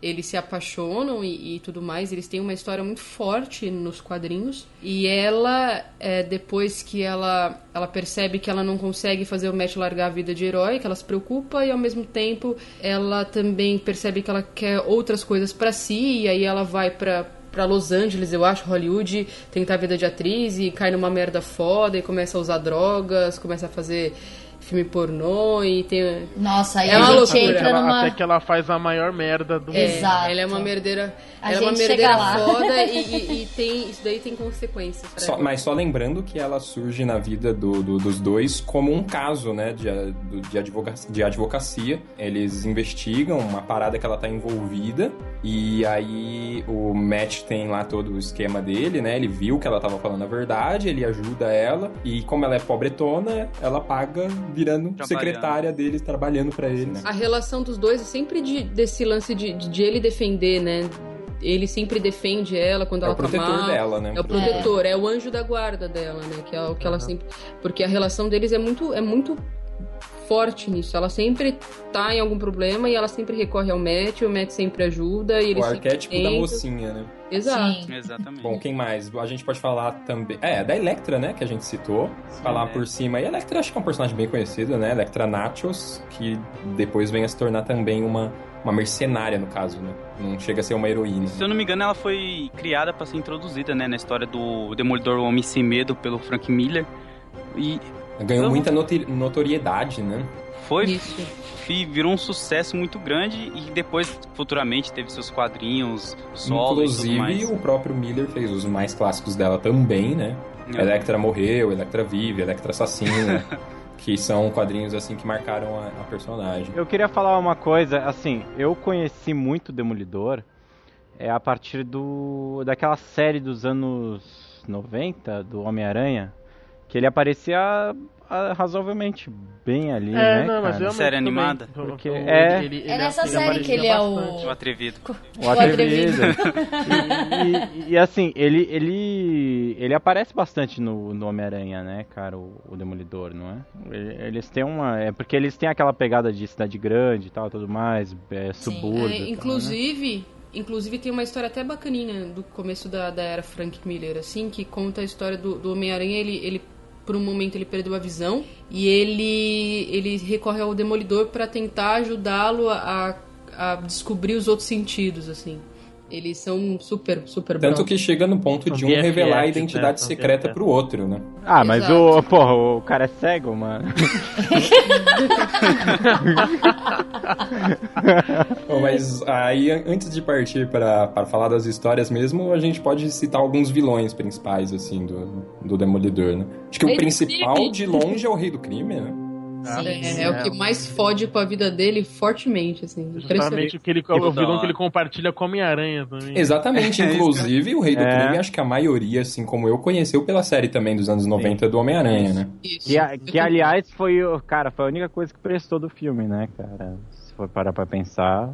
G: Eles se apaixonam e, e tudo mais. Eles têm uma história muito forte nos quadrinhos. E ela, é, depois que ela, ela percebe que ela não consegue fazer o Matt largar a vida de herói, que ela se preocupa e ao mesmo tempo ela também percebe que ela quer outras coisas pra si. E aí ela vai pra pra Los Angeles, eu acho, Hollywood, tentar a vida de atriz e cai numa merda foda e começa a usar drogas, começa a fazer filme pornô e tem.
F: Nossa, aí
G: É
F: a
G: uma
F: gente
G: loucura.
F: entra numa.
D: Até que ela faz a maior merda do
G: É,
D: mundo.
F: Exato.
G: Ela é uma merdeira.
F: A
G: ela é uma
F: gente
G: merdeira
F: chega lá.
G: foda e, e- e tem. Isso daí tem consequências. pra
E: Só- mas só lembrando que ela surge na vida do- do- dos dois como um caso, né, de, de, advoca- de advocacia. Eles investigam uma parada que ela tá envolvida e aí o Matt tem lá todo o esquema dele, né? Ele viu que ela tava falando a verdade, ele ajuda ela e como ela é pobretona, ela paga virando secretária deles, trabalhando pra ele, né?
G: A relação dos dois é sempre de, desse lance de, de ele defender, né? Ele sempre defende ela quando
E: É
G: ela
E: o protetor
G: tá mal.
E: dela, né?
G: É o protetor, é. o anjo da guarda dela, né? Que é o que ela sempre. Porque a relação deles é muito, é muito forte nisso. Ela sempre tá em algum problema e ela sempre recorre ao Matt, o Matt sempre ajuda. E
E: O arquétipo da mocinha, né?
G: Exato.
F: Sim.
I: Exatamente.
E: Bom, quem mais? A gente pode falar também. É, da Electra, né? Que a gente citou. falar
I: é.
E: por cima. E a Electra acho que é um personagem bem conhecido, né? Electra Nachos, que depois vem a se tornar também uma, uma mercenária, no caso, né? Não chega a ser uma heroína.
I: Se eu não me engano, ela foi criada pra ser introduzida, né, na história do Demolidor Homem Sem Medo pelo Frank Miller. E
E: Ganhou
I: Eu-
E: muita notoriedade, né?
I: Foi
G: Isso.
I: virou um sucesso muito grande e depois futuramente teve seus quadrinhos solo e tudo
E: Inclusive,
I: mais.
E: o próprio Miller fez os mais clássicos dela também, né?
I: É.
E: Electra morreu, Electra vive, Electra assassina. que são quadrinhos assim que marcaram a, a personagem.
H: Eu queria falar uma coisa, assim, eu conheci muito Demolidor é a partir do daquela série dos anos 90 do Homem-Aranha, que ele aparecia razoavelmente bem ali,
D: É,
H: né,
D: não, mas
H: cara?
I: Série animada?
H: Porque
D: Ele-
H: é-
D: ele-
F: É
D: ele-
F: nessa
D: ele
F: série que ele é o-.
I: O atrevido.
H: O atrevido. e, e- e, assim, ele, ele, ele aparece bastante no, no Homem-Aranha, né, cara, o, o Demolidor, não é? Ele- Eles têm uma. É porque eles têm aquela pegada de cidade grande e tal, tudo mais, é, subúrbio.
G: É,
H: e tal, né?
G: inclusive, inclusive tem uma história até bacaninha do começo da, da era Frank Miller, assim, que conta a história do, do Homem-Aranha. Ele, ele, por um momento, ele perdeu a visão e ele, ele recorre ao Demolidor para tentar ajudá-lo a, a descobrir os outros sentidos, assim. Eles são super, super
E: Tanto que chega no ponto
D: São
E: de um
D: BFFs,
E: revelar a
D: né?
E: identidade
D: São
E: secreta
D: BFFs.
E: pro outro, né?
H: Ah, mas
G: Exato.
H: o, porra, o cara é cego, mano.
E: Bom, mas aí, an- antes de partir para para falar das histórias mesmo, a gente pode citar alguns vilões principais, assim, do, do Demolidor, né? Acho que o principal, de longe, é o Rei do Crime, né?
G: É, é o que mais fode com a vida dele fortemente, assim.
D: Justamente
G: Impressionante.
D: o que ele, o
I: da
D: vilão que ele compartilha com a Homem-Aranha também.
E: Exatamente,
I: É isso,
E: inclusive o Rei do
H: É.
E: Crime, acho que a maioria, assim como eu, conheceu pela série também dos anos 90 do Homem-Aranha, né?
G: Isso.
H: Que, a- que aliás foi, o- cara, foi a única coisa que prestou do filme, né, cara? Se for parar pra pensar,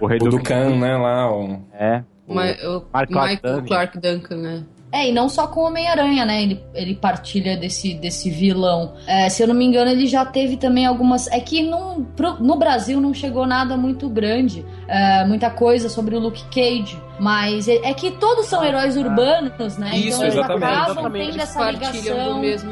H: o, o Rei
E: O
H: do
E: do Khan, né, lá, o...
H: É.
G: Ma- o
H: Mark Clark
G: Michael
H: Duncan.
G: Clark Duncan, né?
F: É, e não só com o Homem-Aranha, né? Ele, ele partilha desse, desse vilão. É, se eu não me engano, ele já teve também algumas. É que não, pro- no Brasil não chegou nada muito grande, é, muita coisa sobre o Luke Cage. Mas é, é que todos são heróis urbanos, né?
E: Isso,
F: então eles
E: exatamente.
F: acabam
D: Exatamente.
F: tendo
G: Eles
F: essa ligação.
G: do mesmo.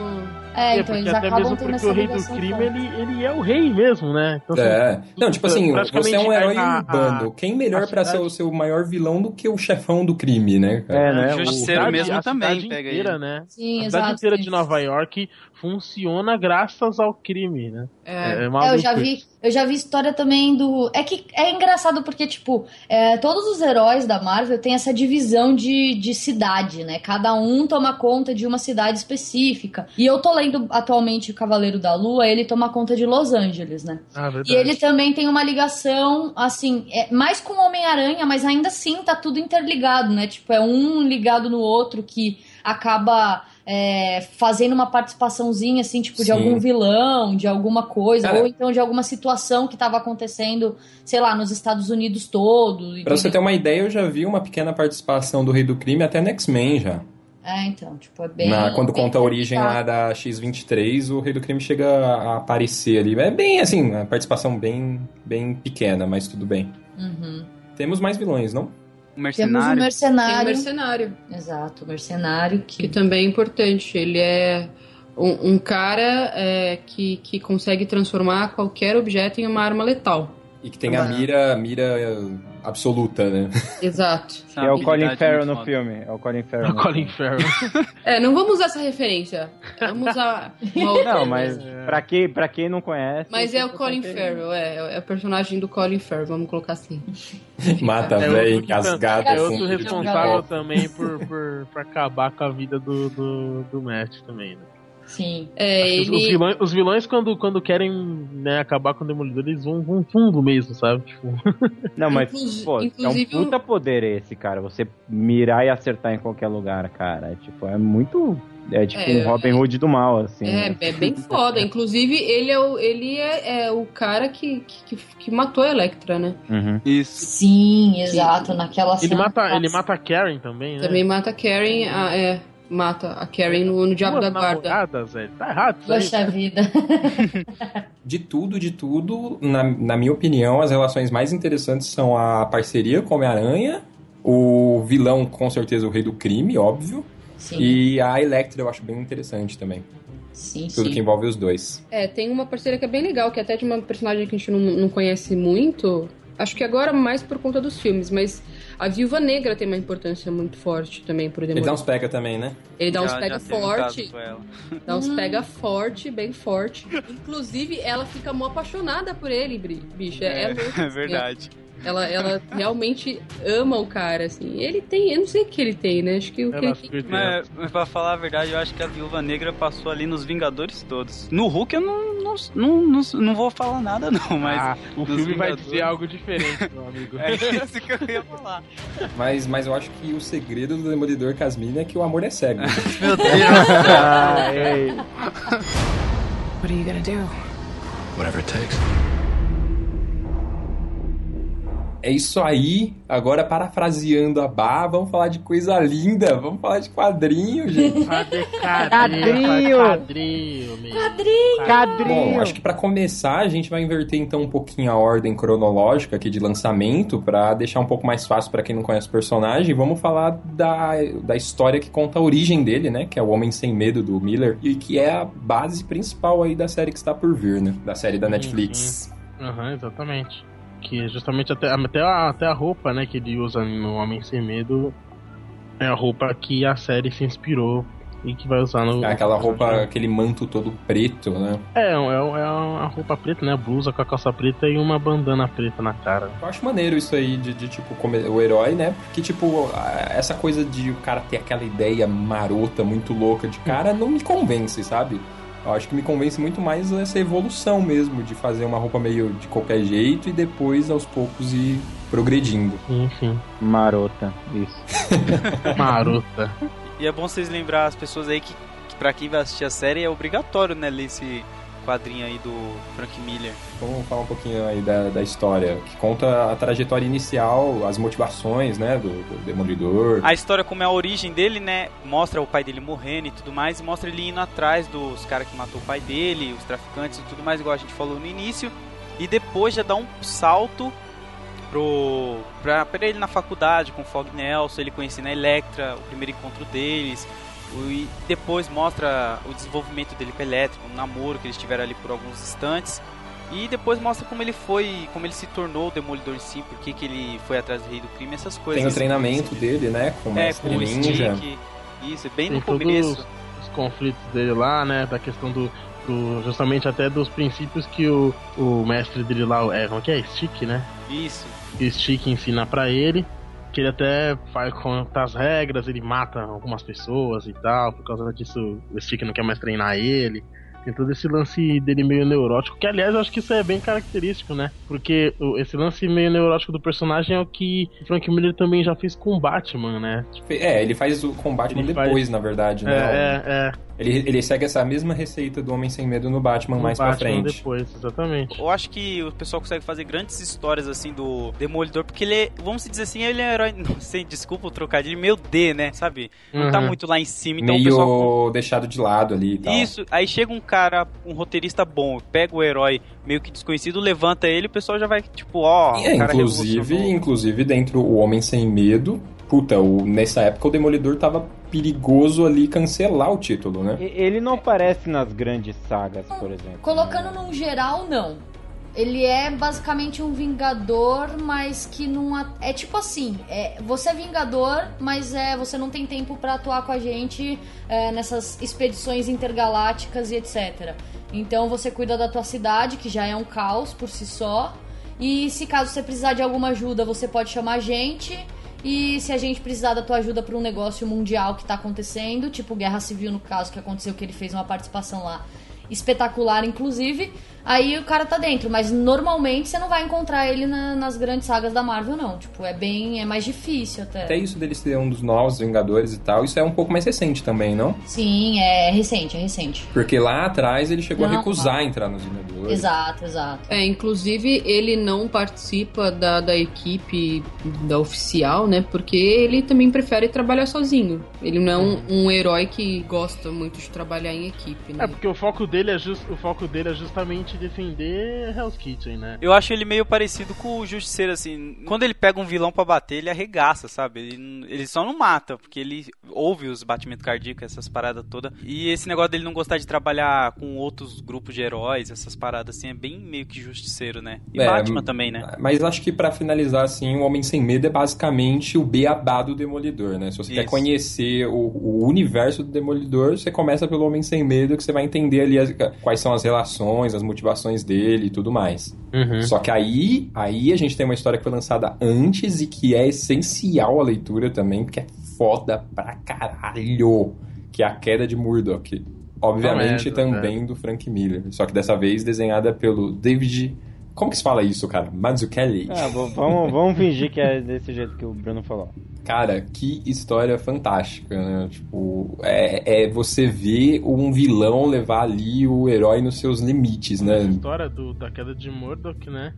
F: É,
D: É,
F: então
D: porque
F: eles
D: até
F: acabam
D: mesmo
F: tendo
D: porque
F: essa
D: o rei do crime,
F: forte.
D: ele, ele é o rei mesmo, né? Então, assim,
E: É. Não, tipo assim, você é um herói
D: a- a-
E: urbano. Quem melhor
D: a
E: pra ser o seu maior vilão do que o chefão do crime, né? cara?
H: É, né?
I: O Justiceiro mesmo
D: a
I: também
D: cidade
I: pega
D: inteira,
I: ele.
D: né?
F: Sim,
D: a
F: exato.
D: cidade inteira
F: sim.
D: de Nova York funciona graças ao crime, né?
G: É.
F: É,
D: maluco
F: eu já vi, eu já vi história também do. É que é engraçado porque, tipo, é, todos os heróis da Marvel têm essa divisão de, de cidade, né? Cada um toma conta de uma cidade específica. E eu tô lendo atualmente o Cavaleiro da Lua, ele toma conta de Los Angeles, né?
D: Ah, verdade.
F: E ele também tem uma ligação, assim, é, mais com o Homem-Aranha, mas ainda assim tá tudo interligado, né? Tipo, é um ligado no outro que acaba é, fazendo uma participaçãozinha, assim, tipo, de
E: Sim.
F: algum vilão, de alguma coisa,
E: Cara-
F: ou então de alguma situação que tava acontecendo, sei lá, nos Estados Unidos todo.
E: Pra você ter uma ideia, eu já vi uma pequena participação do Rei do Crime até no X-Men já.
F: É, então, tipo, é bem.
E: Na- quando
F: bem
E: conta a origem lá da X-23, o Rei do Crime chega a aparecer ali. É bem assim, uma participação bem, bem pequena, mas tudo bem.
F: Uhum.
E: Temos mais vilões, não?
I: O
F: Temos o
G: Tem um
F: mercenário.
G: mercenário.
F: Exato, o mercenário
G: Que
F: que.
G: também é importante. Ele é um, um cara é, que, que consegue transformar qualquer objeto em uma arma letal.
E: E que tem a mira, mira absoluta, né?
G: Exato.
H: Que é o Colin
I: habilidade
H: Farrell no
I: foda.
H: filme. É o Colin Farrell.
D: É o Colin. Farrell.
G: É, não vamos usar essa referência. Vamos usar uma outra.
H: Não, mas pra, quem, pra quem não conhece.
G: Mas é o Colin Farrell, é, é o personagem do Colin Farrell, vamos colocar assim.
E: Mata
D: É
E: velho, engasgada.
D: é
E: com
D: outro
E: tiro de
D: responsável
E: golpe.
D: também por, por, por acabar com a vida do, do, do Matt também, né?
F: Sim.
G: É,
D: que os, os
G: ele.
D: vilões, os vilões quando, quando querem né, acabar com o Demolidor, eles vão, vão fundo mesmo, sabe? Tipo,
H: Não, mas,
G: Inclusi-
H: pô, é um
G: inclusive
H: puta poder esse, cara. Você mirar e acertar em qualquer lugar, cara. É, tipo, é muito. É tipo
G: É,
H: um Robin Hood do mal, assim.
G: É,
H: né?
G: é bem foda. Inclusive, ele é o, ele é, é o cara que, que, que matou a Electra, né?
H: Uhum.
I: Isso.
F: Sim, exato, naquela
D: ele,
F: cena.
D: mata, ele mata a Karen também, né?
G: Também mata a Karen, a- é, mata a Karen no, no Diabo
D: Duas
G: da Guarda.
D: velho. Tá errado isso aí.
F: Poxa vida.
E: De tudo, de tudo, na, na minha opinião, as relações mais interessantes são a parceria com o Homem-Aranha, o vilão, com certeza, o Rei do Crime, óbvio,
F: Sim,
E: e a Electra eu acho bem interessante também.
F: sim,
E: Tudo
F: sim.
E: que envolve os dois.
G: É, tem uma parceria que é bem legal, que é até de uma personagem que a gente não, não conhece muito. Acho que agora mais por conta dos filmes, mas a Viúva Negra tem uma importância muito forte também pro
E: Ele
G: Demolidor.
E: dá uns pega também, né?
G: Ele dá uns
I: Já-
G: pega
I: teve um
G: forte,
I: ela.
G: dá uns pega forte, bem forte. Inclusive, ela fica mó apaixonada por ele, bicho. É, é,
I: É
G: assim,
I: verdade.
G: Ela, ela realmente ama o cara, assim. Ele tem, eu não sei o que ele tem, né? Acho que o que
D: Ela
G: ele tem.
I: Mas, mas pra falar a verdade, eu acho que a Viúva Negra passou ali nos Vingadores todos. No Hulk eu não, não, não, não, não vou falar nada, não, mas.
D: Ah, o filme vai
I: Vingadores-
D: dizer algo diferente, meu amigo.
I: É isso que eu ia falar.
E: Mas, mas eu acho que o segredo do Demolidor Casmina é que o amor é cego.
I: Meu Deus.
H: Ah, ei.
B: What are you gonna do?
L: Whatever it takes.
E: É isso aí. Agora, parafraseando a Bá, vamos falar de coisa linda. Vamos falar de quadrinho, gente.
H: Quadrinho?
D: Quadrinho.
F: Quadrinho!
H: Cadrinho!
E: Bom, acho que pra começar, a gente vai inverter então um pouquinho a ordem cronológica aqui de lançamento pra deixar um pouco mais fácil pra quem não conhece o personagem. Vamos falar da, da história que conta a origem dele, né? Que é o Homem Sem Medo do Miller e que é a base principal aí da série que está por vir, né? Da série da Netflix.
D: Aham, exatamente. Que é justamente até, até, a, até a roupa, né, que ele usa no Homem Sem Medo é a roupa que a série se inspirou e que vai usar no.
E: É aquela roupa, aquele manto todo preto, né?
D: É, é, é uma roupa preta, né? Blusa com a calça preta e uma bandana preta na cara.
E: Eu acho maneiro isso aí de, de, tipo, o herói, né? Porque, tipo, essa coisa de o cara ter aquela ideia marota, muito louca de cara, não me convence, sabe? Eu acho que me convence muito mais essa evolução mesmo, de fazer uma roupa meio de qualquer jeito e depois, aos poucos, ir progredindo.
D: Enfim,
H: Marota, isso.
D: marota.
I: E é bom vocês lembrar as pessoas aí que, que pra quem vai assistir a série é obrigatório, né, ler esse quadrinho aí do Frank Miller.
E: Vamos falar um pouquinho aí da, da história, que conta a trajetória inicial, as motivações, né, do, do Demolidor.
I: A história, como é a origem dele, né? Mostra o pai dele morrendo e tudo mais, e mostra ele indo atrás dos caras que matou o pai dele, os traficantes e tudo mais, igual a gente falou no início. E depois já dá um salto pro, pra, pra ele na faculdade com o Fog Nelson, ele conhecendo a Electra, o primeiro encontro deles. O- E depois mostra o desenvolvimento dele com Electra, um namoro que eles tiveram ali por alguns instantes. E depois mostra como ele foi, como ele se tornou o Demolidor em si, por que que ele foi atrás do Rei do Crime, essas coisas.
E: Tem o treinamento dele, né, com o
I: É,
E: Mestre
I: com o
E: Ninja.
I: Stick. Isso, bem
D: Tem
I: no começo.
D: todos os conflitos dele lá, né? Da questão do, do justamente até dos princípios que o, o mestre dele lá, é, como que é? Stick, né?
I: Isso.
D: Que o Stick ensina pra ele. Que ele até faz contra as regras, ele mata algumas pessoas e tal. Por causa disso, o Stick não quer mais treinar ele. Tem todo esse lance dele meio neurótico, que aliás eu acho que isso é bem característico, né? Porque esse lance meio neurótico do personagem é o que Frank Miller também já fez com o Batman, né?
E: É, ele faz o combate
D: Ele
E: depois,
D: faz-
E: na verdade, né?
D: É, é,
E: Ele, ele segue essa mesma receita do Homem Sem Medo no Batman
D: No
E: mais pra
D: Batman
E: frente.
D: depois, exatamente.
I: Eu acho que o pessoal consegue fazer grandes histórias assim do Demolidor, porque ele é, vamos dizer assim, ele é um herói, não sei, desculpa o trocadilho, meio D, né? Sabe? Não tá
E: Uhum.
I: muito lá em cima, então
E: Meio
I: o pessoal.
E: deixado de lado ali e tal.
I: Isso, aí chega um cara, um roteirista bom, pega o herói meio que desconhecido, levanta ele, o pessoal já vai, tipo, ó,
E: É,
I: o cara
E: inclusive, inclusive dentro o Homem Sem Medo, puta, o, nessa época o Demolidor tava perigoso ali cancelar o título, né?
H: Ele não aparece nas grandes sagas, por exemplo.
F: Colocando num geral, não. Ele é basicamente um vingador, mas que não. É tipo assim: é, você é vingador, mas é, você não tem tempo pra atuar com a gente é, nessas expedições intergalácticas e etc. Então você cuida da tua cidade, que já é um caos por si só. E se caso você precisar de alguma ajuda, você pode chamar a gente. E se a gente precisar da tua ajuda para um negócio mundial que tá acontecendo, tipo Guerra Civil no caso que aconteceu, que ele fez uma participação lá espetacular, inclusive, aí o cara tá dentro. Mas normalmente você não vai encontrar ele na- nas grandes sagas da Marvel, não. Tipo, é bem. é mais difícil até.
E: Até isso dele ser um dos novos Vingadores e tal, isso é um pouco mais recente também, não?
F: Sim, é recente, é recente.
E: Porque lá atrás ele chegou a
G: Não,
E: recusar entrar nos Vingadores.
F: Exato, exato.
G: É, inclusive ele não participa da, da equipe da oficial, né? Porque ele também prefere trabalhar sozinho. Ele não é um, um herói que gosta muito de trabalhar em equipe, né?
D: É porque o foco dele é, just, o foco dele é justamente defender Hell's Kitchen, né?
I: Eu acho ele meio parecido com o Justiceiro, assim. Quando ele pega um vilão pra bater, ele arregaça, sabe? Ele, ele só não mata, porque ele ouve os batimentos cardíacos, essas paradas todas. E esse negócio dele não gostar de trabalhar com outros grupos de heróis, essas paradas assim, é bem meio que Justiceiro, né? E
E: É,
I: Batman também, né?
E: Mas acho que pra finalizar, assim, o Homem Sem Medo é basicamente o beabá do Demolidor, né? Se você quer
I: Isso.
E: conhecer o, o universo do Demolidor, você começa pelo Homem Sem Medo, que você vai entender ali as- quais são as relações, as motivações dele e tudo mais.
D: Uhum.
E: Só que aí, aí a gente tem uma história que foi lançada antes e que é essencial a leitura também, porque é foda pra caralho, que é a queda de Murdoch. Obviamente
D: Não, é,
E: também do Frank Miller, só que dessa vez desenhada pelo David... Como que se fala isso, cara? Mazzucchelli.
H: Ah, v- vamos, vamos fingir que é desse jeito que o Bruno falou.
E: Cara, que história fantástica, né? Tipo, é, é você ver um vilão levar ali o herói nos seus limites,
D: A
E: né?
D: história do, da queda de Murdoch, né?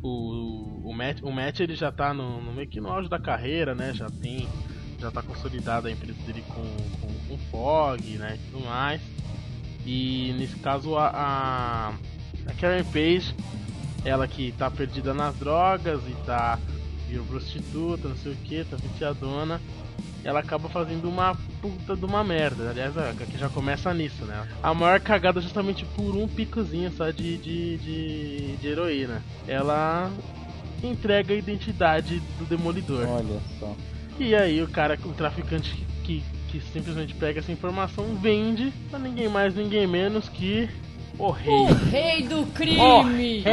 D: O, o, Matt, o Matt ele já tá no, no meio que no auge da carreira, né? Já tem. Já tá consolidada a empresa dele com, com, com Fog, né? E tudo mais. E nesse caso a, a, a Karen Page, ela que tá perdida nas drogas e tá virou prostituta, não sei o que, tá viciadona. Ela acaba fazendo uma puta de uma merda. Aliás, é, que já começa nisso, né? A maior cagada justamente por um picozinho só de, de, de, de heroína. Ela entrega a identidade do Demolidor.
H: Olha só.
D: E aí o cara, o traficante que, que simplesmente pega essa informação, vende pra ninguém mais, ninguém menos que o rei.
F: O rei do crime!
D: O rei.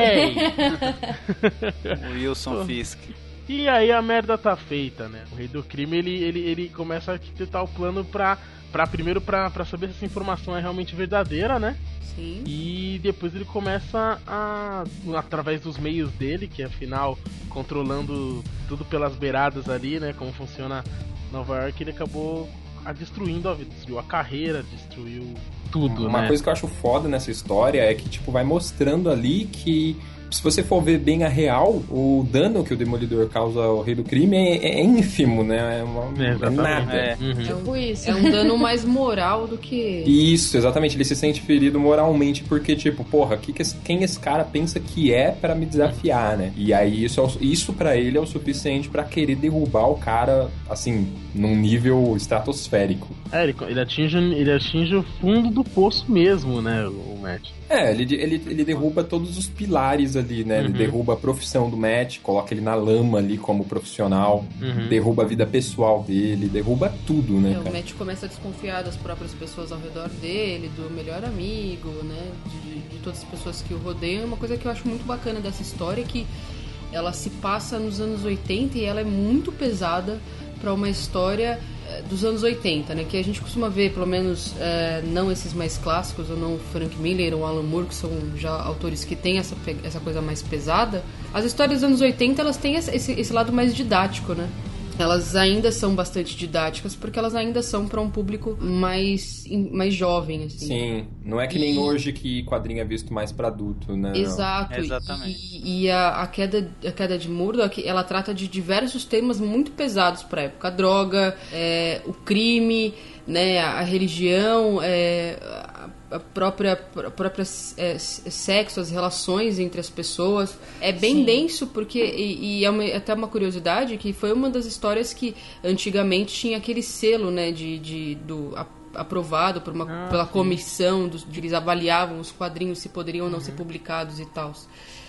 I: O Wilson Fisk.
D: E aí a merda tá feita, né? O rei do crime ele, ele, ele começa a arquitetar o plano pra, pra primeiro pra, pra saber se essa informação é realmente verdadeira, né?
G: Sim.
D: E depois ele começa a, através dos meios dele, que afinal controlando tudo pelas beiradas ali, né? Como funciona Nova York, ele acabou a destruindo a vida, destruiu a carreira, destruiu tudo,
E: Uma
D: né?
E: coisa que eu acho foda nessa história é que, tipo, vai mostrando ali que, se você for ver bem a real, o dano que o Demolidor causa ao Rei do Crime é, é ínfimo, né? É, uma-
D: É,
E: é
D: exatamente.
E: nada.
I: É.
F: Tipo isso.
G: É um dano mais moral do que.
E: Isso, exatamente. Ele se sente ferido moralmente porque, tipo, porra, que que esse- quem esse cara pensa que é pra me desafiar, né? E aí isso, é isso para ele é o suficiente pra querer derrubar o cara, assim, num nível estratosférico.
D: É, ele, ele atinge, ele atinge o fundo do poço mesmo, né? O Matt.
E: É, ele, ele, ele derruba todos os pilares ali, né? Ele
D: Uhum.
E: derruba a profissão do Matt, coloca ele na lama ali como profissional,
D: Uhum.
E: derruba a vida pessoal dele, derruba tudo, né,
G: É, o
E: cara?
G: Matt começa a desconfiar das próprias pessoas ao redor dele, do melhor amigo, né? De, de todas as pessoas que o rodeiam. Uma coisa que eu acho muito bacana dessa história é que ela se passa nos anos 80 e ela é muito pesada para uma história dos anos 80, né? Que a gente costuma ver, pelo menos, eh, não esses mais clássicos, ou não Frank Miller ou Alan Moore, que são já autores que têm essa, essa coisa mais pesada. As histórias dos anos 80, elas têm esse- esse lado mais didático, né? Elas ainda são bastante didáticas, porque elas ainda são para um público mais, mais jovem, assim.
E: Sim, não é que nem hoje que quadrinho é visto mais pra adulto, né?
G: Exato. E, e a, a queda, a queda de Murdoch, ela trata de diversos temas muito pesados para época. A droga, é, o crime, né, a, a religião, é, a, própria, a própria é, sexo, as relações entre as pessoas. É bem
F: Sim.
G: denso, porque, e, e é uma- até uma curiosidade, que foi uma das histórias que antigamente tinha aquele selo, né, de, de, do... a- aprovado por uma,
D: Ah,
G: pela
D: sim.
G: comissão dos, de eles avaliavam os quadrinhos se poderiam ou não ser publicados e tal.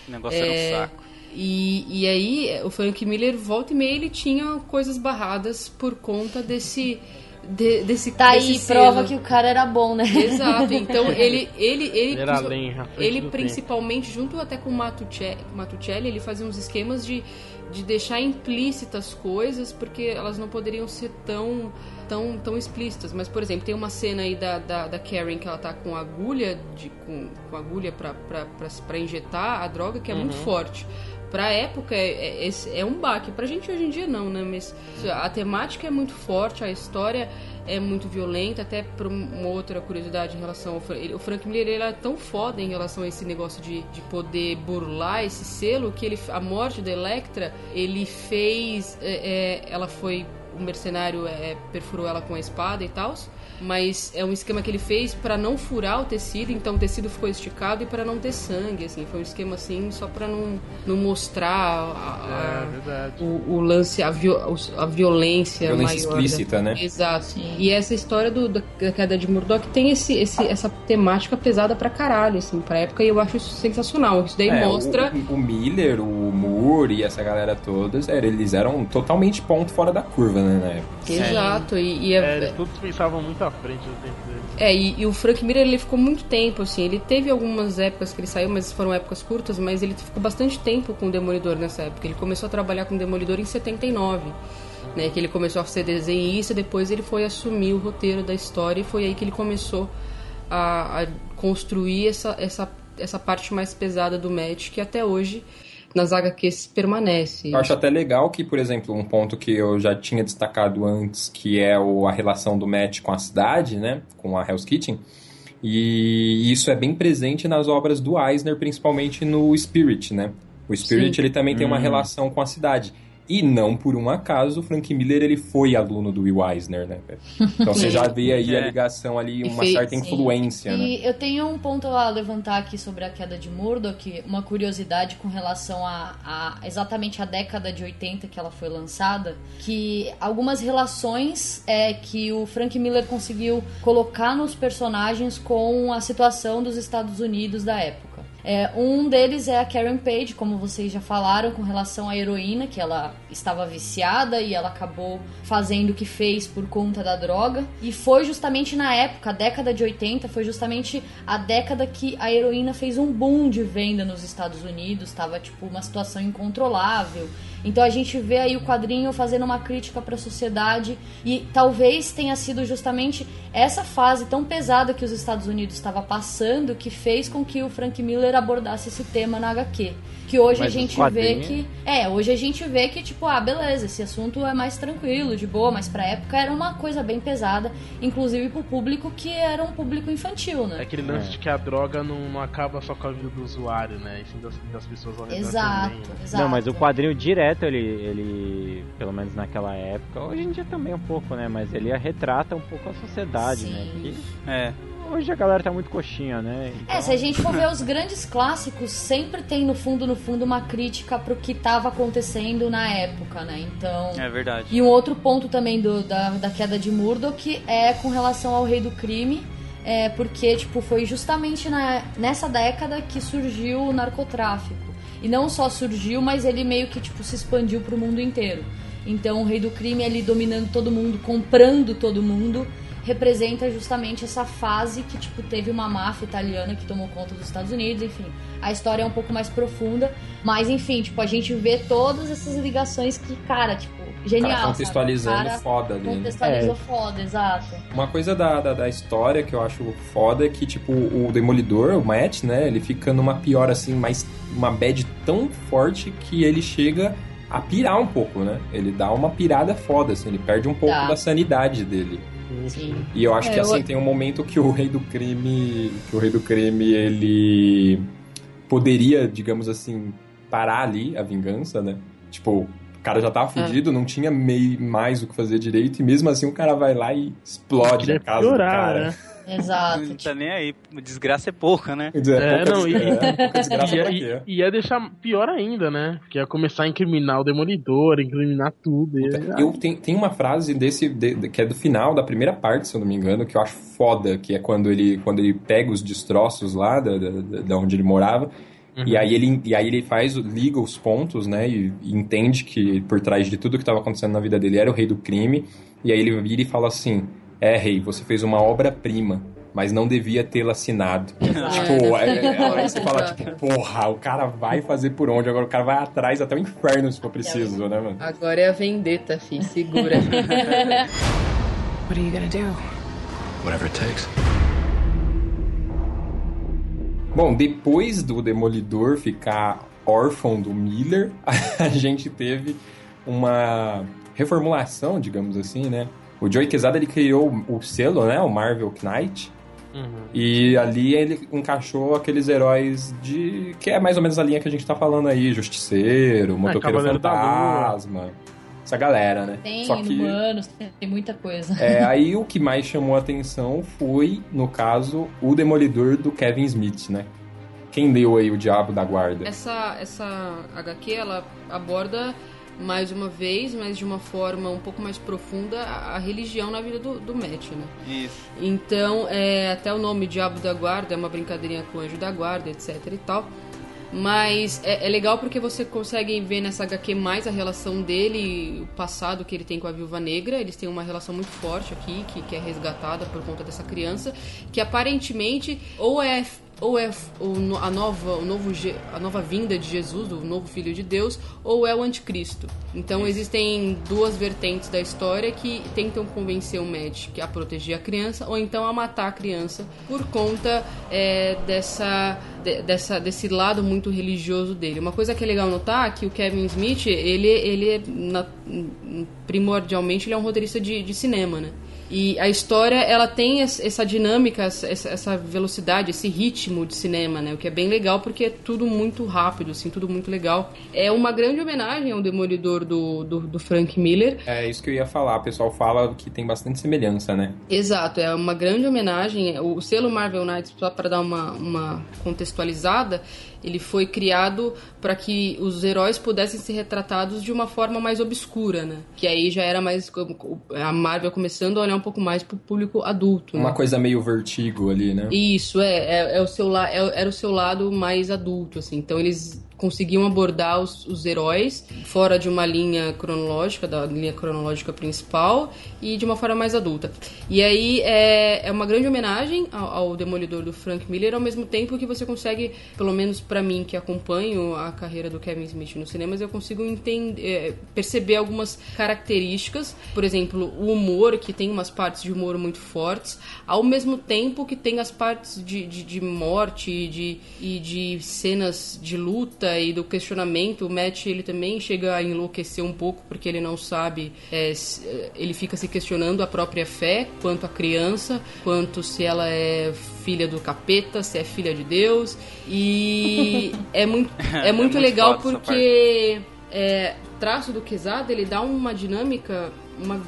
I: O negócio era um saco.
G: E, e aí, o Frank Miller, volta e meia, ele tinha coisas barradas por conta desse. De- desse
F: Tá
G: desse
F: aí, prova
G: selo.
F: que o cara era bom, né?
G: Exato, então ele. Ele, ele, ele
D: do
G: principalmente, junto até com o Matucci- Matuccelli, ele fazia uns esquemas de, de deixar implícitas coisas, porque elas não poderiam ser tão, tão, tão explícitas. Mas, por exemplo, tem uma cena aí da, da, da Karen que ela tá com agulha, de, com, com agulha pra, pra, pra, pra injetar a droga, que é muito
D: Uhum.
G: forte. Pra época é, é, é um baque. Pra gente hoje em dia não, né? Mas a temática é muito forte, a história é muito violenta. Até por uma outra curiosidade em relação ao Frank, o Frank Miller ele é tão foda em relação a esse negócio de, de poder burlar esse selo que ele, a morte da Electra, ele fez. é, é, ela foi. O mercenário é, perfurou ela com a espada e tal. Mas é um esquema que ele fez pra não furar o tecido, então o tecido ficou esticado e pra não ter sangue, assim. Foi um esquema assim só pra não, não mostrar a- a-
D: É,
G: o, o lance, a, viol- a violência,
E: Violência
G: maior.
E: explícita, né?
G: Exato. E essa história do, da, da queda de Murdoch tem esse, esse, essa temática pesada pra caralho, assim, pra época, e eu acho isso sensacional. Isso daí
E: É,
G: mostra.
E: O, o Miller, o Moore e essa galera toda, sério, eles eram totalmente ponto fora da curva, né, na época.
G: Exato, e, e é,
D: É, eles todos pensavam muito frente do tempo deles.
G: É, e, e o Frank Miller ele ficou muito tempo, assim. Ele teve algumas épocas que ele saiu, mas foram épocas curtas, mas ele ficou bastante tempo com o Demolidor nessa época. Ele começou a trabalhar com o Demolidor em 79. Né, que ele começou a ser desenhista, depois ele foi assumir o roteiro da história e foi aí que ele começou a, a construir essa, essa, essa parte mais pesada do Matt, que até hoje nas HQs permanece.
E: Eu acho até legal que, por exemplo, um ponto que eu já tinha destacado antes, que é o, a relação do Matt com a cidade, né? Com a Hell's Kitchen. E isso é bem presente nas obras do Eisner, principalmente no Spirit, né? O Spirit
H: Sim.
E: ele também tem uma
H: Hum.
E: relação com a cidade. E não por um acaso, o Frank Miller ele foi aluno do Will Eisner, né? Então você já vê aí a
F: É.
E: ligação ali, uma
F: Sim.
E: certa influência, né?
F: E eu tenho um ponto a levantar aqui sobre a queda de Murdoch, uma curiosidade com relação a, a exatamente a década de 80 que ela foi lançada, que algumas relações é que o Frank Miller conseguiu colocar nos personagens com a situação dos Estados Unidos da época. É, um deles é a Karen Page, como vocês já falaram, com relação à heroína, que ela estava viciada e ela acabou fazendo o que fez por conta da droga. E foi justamente na época, a década de 80, foi justamente a década que a heroína fez um boom de venda nos Estados Unidos, estava tipo uma situação incontrolável. Então a gente vê aí o quadrinho fazendo uma crítica para a sociedade e talvez tenha sido justamente essa fase tão pesada que os Estados Unidos estava passando que fez com que o Frank Miller abordasse esse tema na HQ. Que hoje
H: Mas
F: a gente vê que é, hoje a gente vê que tipo, ah, beleza, esse assunto é mais tranquilo, de boa, mas pra época era uma coisa bem pesada, inclusive pro público que era um público infantil, né?
D: É aquele lance de que a droga não, não acaba só com a vida do usuário, né? E sim das, das pessoas ao redor
F: Exato,
D: também. né?
F: exato.
H: Não, mas o quadrinho direto, ele, ele, pelo menos naquela época, hoje em dia também um pouco, né? Mas ele retrata um pouco a sociedade, né? Que
I: É.
H: hoje a galera tá muito coxinha, né?
F: É, se a gente for ver os grandes clássicos, sempre tem no fundo, no fundo, uma crítica pro que tava acontecendo na época, né? Então.
I: É verdade.
F: E um outro ponto também do, da, da queda de Murdoch é com relação ao Rei do Crime. é, porque tipo foi justamente na, nessa década que surgiu o narcotráfico. E não só surgiu, mas ele meio que tipo se expandiu para o mundo inteiro. Então o rei do crime ali dominando todo mundo, comprando todo mundo, representa justamente essa fase que tipo teve uma máfia italiana que tomou conta dos Estados Unidos, enfim. A história é um pouco mais profunda, mas enfim, tipo a gente vê todas essas ligações que, cara, tipo, genial.
E: Cara, contextualizando
F: cara
E: foda ali. né?
F: Contextualizou
E: É.
F: foda, exato.
E: Uma coisa da, da, da história que eu acho foda é que, tipo, o Demolidor, o Matt, né, ele fica numa pior, assim, mais uma bad tão forte que ele chega a pirar um pouco, né? Ele dá uma pirada foda, assim, ele perde um pouco
F: Dá.
E: da sanidade dele.
F: Sim.
E: E eu acho
F: É,
E: que, assim,
F: eu-
E: tem um momento que o rei do crime, que o rei do crime, ele poderia, digamos assim, parar ali a vingança, né? Tipo, o cara já tava
F: É.
E: fudido, não tinha meio mais o que fazer direito, e mesmo assim o cara vai lá e explode a casa
D: piorar,
E: do cara.
D: né?
F: Exato.
I: Não tá nem aí. Desgraça é pouca, né?
E: Dizer,
D: É,
E: pouca
D: não, e, ia-
E: pra
D: e- e ia deixar pior ainda, né? Que ia começar a incriminar o Demolidor, incriminar tudo. e ia-
E: Eu tenho, tem uma frase desse de- de- que é do final da primeira parte, se eu não me engano, que eu acho foda, que é quando ele, quando ele pega os destroços lá da, da, da- onde ele morava. E aí ele, e aí ele faz, liga os pontos, né? E, e entende que por trás de tudo que estava acontecendo na vida dele era o rei do crime. E aí ele vira e fala assim: É, rei, você fez uma obra-prima. Mas não devia tê-la assinado. tipo, é, é, aí você fala, tipo, porra, o cara vai fazer por onde? Agora o cara vai atrás até o inferno se for preciso, né, mano?
M: Agora é a vendetta, fi. Segura.
B: What are you gonna do?
L: Whatever it takes.
E: Bom, depois do Demolidor ficar órfão do Miller, a gente teve uma reformulação, digamos assim, né? O Joey Quesada ele criou o selo, né? O Marvel Knight.
D: Uhum.
E: E ali ele encaixou aqueles heróis de. que é mais ou menos a linha que a gente tá falando aí: Justiceiro, Motoqueiro
D: É, Lua.
E: Fantasma. Essa galera, né?
F: Tem
E: Só que.
F: humanos, tem muita coisa.
E: É, aí o que mais chamou a atenção foi, no caso, o Demolidor do Kevin Smith, né? Quem leu aí o Diabo da Guarda?
G: Essa, essa HQ, ela aborda mais uma vez, mas de uma forma um pouco mais profunda, a, a religião na vida do, do Matt, né?
I: Isso.
G: Então, é, até o nome Diabo da Guarda é uma brincadeirinha com o Anjo da Guarda, etc e tal. Mas é, é legal porque você consegue ver nessa HQ mais a relação dele, o passado que ele tem com a Viúva Negra. Eles têm uma relação muito forte aqui, que, que é resgatada por conta dessa criança, que aparentemente ou é ou é o, a nova o novo a nova vinda de Jesus, o novo filho de Deus, ou é o anticristo. Então existem duas vertentes da história que tentam convencer o que a proteger a criança ou então a matar a criança por conta é, dessa, de- dessa desse lado muito religioso dele. Uma coisa que é legal notar é que o Kevin Smith ele ele é na- primordialmente ele é um roteirista de, de cinema, né? E a história, ela tem es- essa dinâmica, essa, essa velocidade, esse ritmo de cinema, né? O que é bem legal porque é tudo muito rápido, assim, tudo muito legal. É uma grande homenagem ao Demolidor do, do, do Frank Miller.
E: É isso que eu ia falar. O pessoal fala que tem bastante semelhança, né?
G: Exato, é uma grande homenagem. O selo Marvel Knights, só para dar uma, uma contextualizada, ele foi criado para que os heróis pudessem ser retratados de uma forma mais obscura, né? Que aí já era mais a Marvel começando a olhar um pouco mais pro público adulto. né?
E: Uma coisa meio vertigo ali, né?
G: Isso, é, é, é o seu la, é- era o seu lado mais adulto, assim. Então eles conseguiam abordar os, os heróis fora de uma linha cronológica, da linha cronológica principal, e de uma forma mais adulta. E aí é, é uma grande homenagem ao, ao Demolidor do Frank Miller, ao mesmo tempo que você consegue, pelo menos pra mim que acompanho a carreira do Kevin Smith nos cinemas, eu consigo entender, é, perceber algumas características, por exemplo, o humor, que tem umas partes de humor muito fortes, ao mesmo tempo que tem as partes de, de, de morte de, e de cenas de luta e do questionamento. O Matt, ele também chega a enlouquecer um pouco, porque ele não sabe, é, se- ele fica se questionando a própria fé, quanto a criança, quanto se ela é filha do capeta, se é filha de Deus. E é muito, é
I: É
G: muito,
I: muito
G: legal
I: essa
G: porque é, traço do Quesada, ele dá uma dinâmica uma,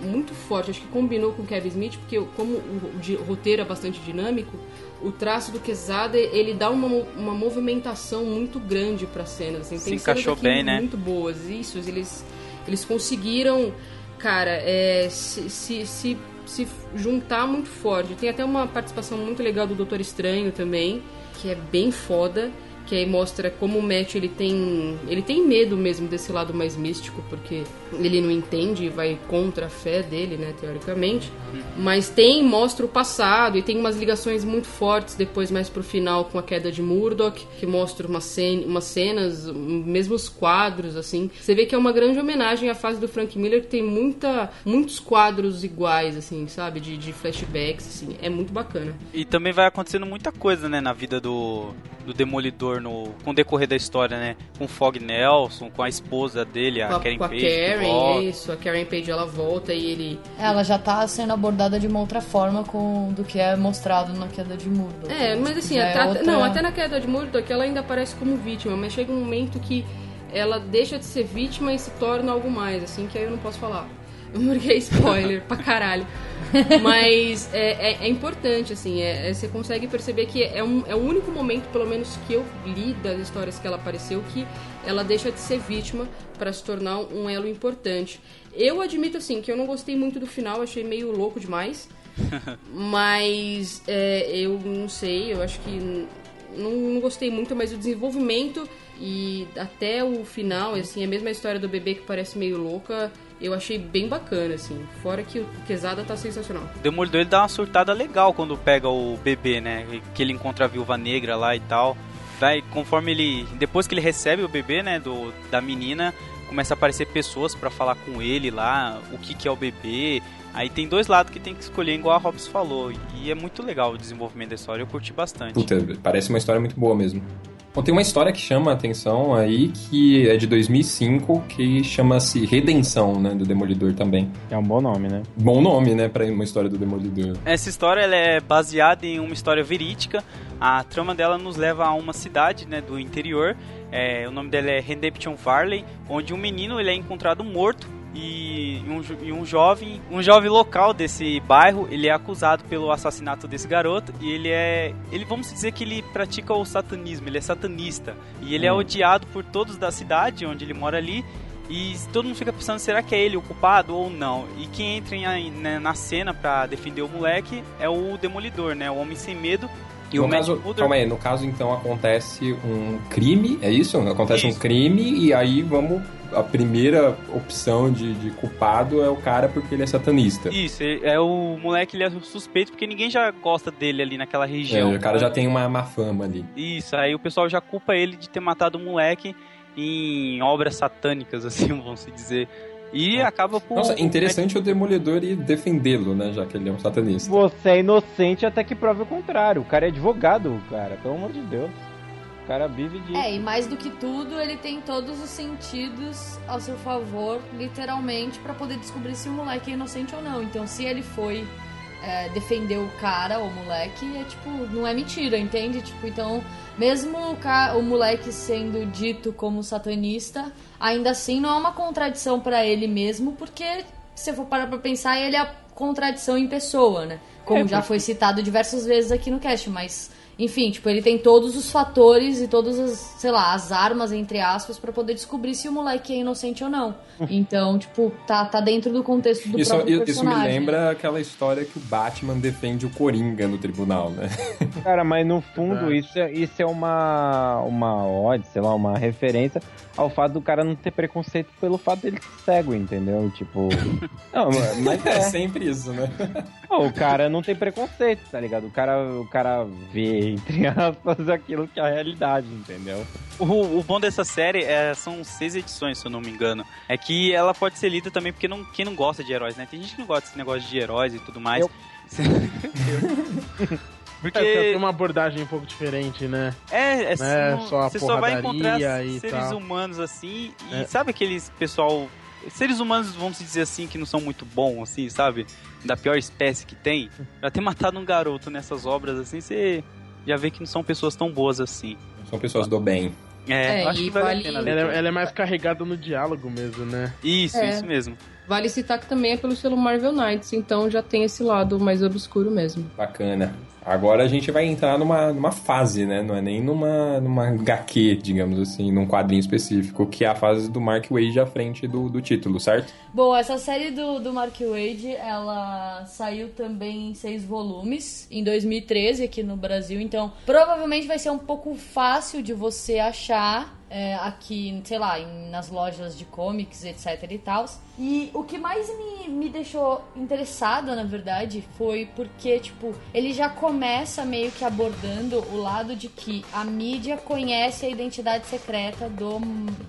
G: muito forte. Acho que combinou com o Kevin Smith, porque como o, roteiro é bastante dinâmico, o traço do Quesada, ele dá uma, uma movimentação muito grande para cenas. Assim.
I: Se
G: Tem cenas
I: encaixou bem, né?
G: muito boas. Isso, eles, eles conseguiram, cara, é, se, se, se, se juntar muito forte. Tem até uma participação muito legal do Doutor Estranho também, que é bem foda. Que aí mostra como o Matt ele tem. ele tem medo mesmo desse lado mais místico, porque ele não entende e vai contra a fé dele, né, teoricamente. Mas tem, mostra o passado e tem umas ligações muito fortes depois, mais pro final, com a queda de Murdoch, que mostra uma cena, umas cenas, mesmo os quadros, assim. Você vê que é uma grande homenagem à fase do Frank Miller, que tem muita, muitos quadros iguais, assim, sabe? De, de flashbacks, assim. É muito bacana.
I: E também vai acontecendo muita coisa, né, na vida do, do Demolidor no, com o decorrer da história, né? Com o Fog Nelson, com a esposa dele, a
G: Com a,
I: Karen
G: com a
I: Page. que
G: Karen, isso. A Karen Page, ela volta e ele...
F: Ela já tá sendo abordada de uma outra forma com, do que é mostrado na queda de Murdoch.
G: É, mas assim,
F: Já é
G: até,
F: outra-
G: não, até na queda de Murdoch ela ainda aparece como vítima, mas chega um momento que ela deixa de ser vítima e se torna algo mais, assim, que aí eu não posso falar. Porque é spoiler pra caralho. Mas é, é- é importante, assim, é- é- você consegue perceber que é, um, é o único momento, pelo menos que eu li das histórias que ela apareceu, que ela deixa de ser vítima para se tornar um elo importante. Eu admito, assim, que eu não gostei muito do final, achei meio louco demais. Mas é, eu não sei, eu acho que não, não gostei muito, mas o desenvolvimento e até o final, assim, a mesma história do bebê que parece meio louca, eu achei bem bacana, assim. Fora que o Quesada tá sensacional.
I: Demolidor ele dá uma surtada legal quando pega o bebê, né? Que ele encontra a viúva negra lá e tal. Vai, conforme ele. Depois que ele recebe o bebê, né? Do, da menina, começa a aparecer pessoas pra falar com ele lá, o que, que é o bebê. Aí tem dois lados que tem que escolher, igual a Hobbs falou. E é muito legal o desenvolvimento da história, eu curti bastante.
E: Puta, parece uma história muito boa mesmo. Bom, tem uma história que chama a atenção aí, que é de 2005, que chama-se Redenção, né, do Demolidor também.
H: É um bom nome, né?
E: Bom nome, né, pra uma história do Demolidor.
I: Essa história ela é baseada em uma história verídica. A trama dela nos leva a uma cidade né, do interior. É, o nome dela é Redemption Valley, onde um menino ele é encontrado morto e um, e um jovem, um jovem local desse bairro, ele é acusado pelo assassinato desse garoto e ele é, ele vamos dizer que ele pratica o satanismo, ele é satanista e ele é
E: Hum.
I: odiado por todos da cidade onde ele mora ali. E todo mundo fica pensando, será que é ele o culpado ou não? E quem entra em- né, na cena pra defender o moleque é o Demolidor, né? O Homem Sem Medo. E
E: no
I: o
E: caso,
I: Murdock-
E: calma aí, no caso então acontece um crime, é isso? Acontece
I: Isso.
E: um crime e aí vamos. A primeira opção de, de culpado é o cara porque ele é satanista.
I: Isso, é é o moleque, ele é suspeito porque ninguém já gosta dele ali naquela
E: É,
I: região.
E: o cara já tem uma má fama ali.
I: Isso, aí o pessoal já culpa ele de ter matado o moleque em obras satânicas, assim, vamos dizer. E acaba por...
E: Nossa, interessante o Demolidor ir defendê-lo, né? Já que ele é um satanista.
H: Você é inocente até que prove o contrário. O cara é advogado, cara. Pelo amor de Deus. O cara vive de.
F: É, e mais do que tudo, ele tem todos os sentidos ao seu favor, literalmente, pra poder descobrir se o moleque é inocente ou não. Então, se ele foi é, defender o cara, o moleque, é tipo, não é mentira, entende? Tipo, então, mesmo o, ca- o moleque sendo dito como satanista, ainda assim não é uma contradição pra ele mesmo, porque se eu for parar pra pensar, ele é a contradição em pessoa, né? Como
H: É,
F: já foi citado diversas vezes aqui no cast, mas enfim, tipo, ele tem todos os fatores e todas as, sei lá, as armas, entre aspas, pra poder descobrir se o moleque é inocente ou não. Então, tipo, tá, tá dentro do contexto do
E: Isso,
F: próprio
E: isso me
F: personagem.
E: lembra aquela história que o Batman defende o Coringa no tribunal, né?
H: Cara, mas no fundo isso é, isso é uma, uma ode, sei lá, uma referência ao fato do cara não ter preconceito pelo fato dele ser cego, entendeu? Tipo. Não, mas
E: É
H: é.
E: sempre isso, né?
H: O cara não tem preconceito, tá ligado? O cara, o cara vê, entre aspas, aquilo que é a realidade, entendeu?
I: O, o bom dessa série é, são seis edições, se eu não me engano. É que ela pode ser lida também porque não, quem não gosta de heróis, né? Tem gente que não gosta desse negócio de heróis e tudo mais.
H: Eu.
I: Porque
D: É, tem uma abordagem um pouco diferente, né?
I: É, é
D: Né,
I: não-
D: só a
I: você só vai encontrar
D: e
I: seres
D: tal.
I: humanos assim, e
D: É.
I: sabe aqueles pessoal. Seres humanos, vamos dizer assim, que não são muito bons, assim, sabe? Da pior espécie que tem. Já ter matado um garoto nessas obras assim, você já vê que não são pessoas tão boas assim.
E: São pessoas do bem.
I: É,
F: É,
I: acho que vale, a pena.
D: Ela,
I: ler.
D: é- ela é mais carregada no diálogo mesmo, né?
I: Isso,
F: É.
I: isso mesmo.
G: Vale citar que também é pelo selo Marvel Knights, então já tem esse lado mais obscuro mesmo.
E: Bacana. Agora a gente vai entrar numa, numa fase, né? Não é nem numa, numa HQ, digamos assim, num quadrinho específico, que é a fase do Mark Wade à frente do, do título, certo?
F: Bom, essa série do, do Mark Wade, ela saiu também em seis volumes em 2013 aqui no Brasil, então provavelmente vai ser um pouco fácil de você achar é, aqui, sei lá, em, nas lojas de comics, etc e tal. E o que mais me, me deixou interessada, na verdade, foi porque, tipo, ele já começa meio que abordando o lado de que a mídia conhece a identidade secreta do,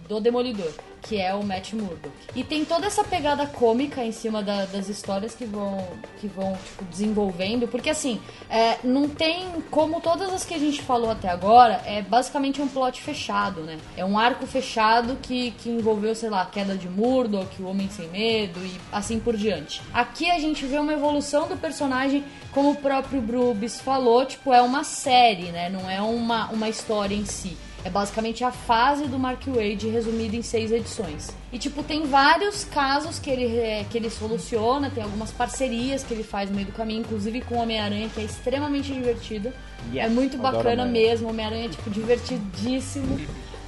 F: do Demolidor que é o Matt Murdock. E tem toda essa pegada cômica em cima da, das histórias que vão, que vão tipo, desenvolvendo, porque assim, é, não tem como todas as que a gente falou até agora, é basicamente um plot fechado, né? É um arco fechado que, que envolveu, sei lá, a queda de Murdock, o Homem Sem Medo e assim por diante. Aqui a gente vê uma evolução do personagem, como o próprio Brubis falou, tipo, é uma série, né? Não é uma, uma história em si. É basicamente a fase do Mark Wade resumida em seis edições. E, tipo, tem vários casos que ele, é, que ele soluciona, tem algumas parcerias que ele faz no meio do caminho, inclusive com Homem-Aranha, que é extremamente divertida.
H: Yes,
F: é muito bacana
H: Homem-Aranha.
F: mesmo, Homem-Aranha é, tipo, divertidíssimo.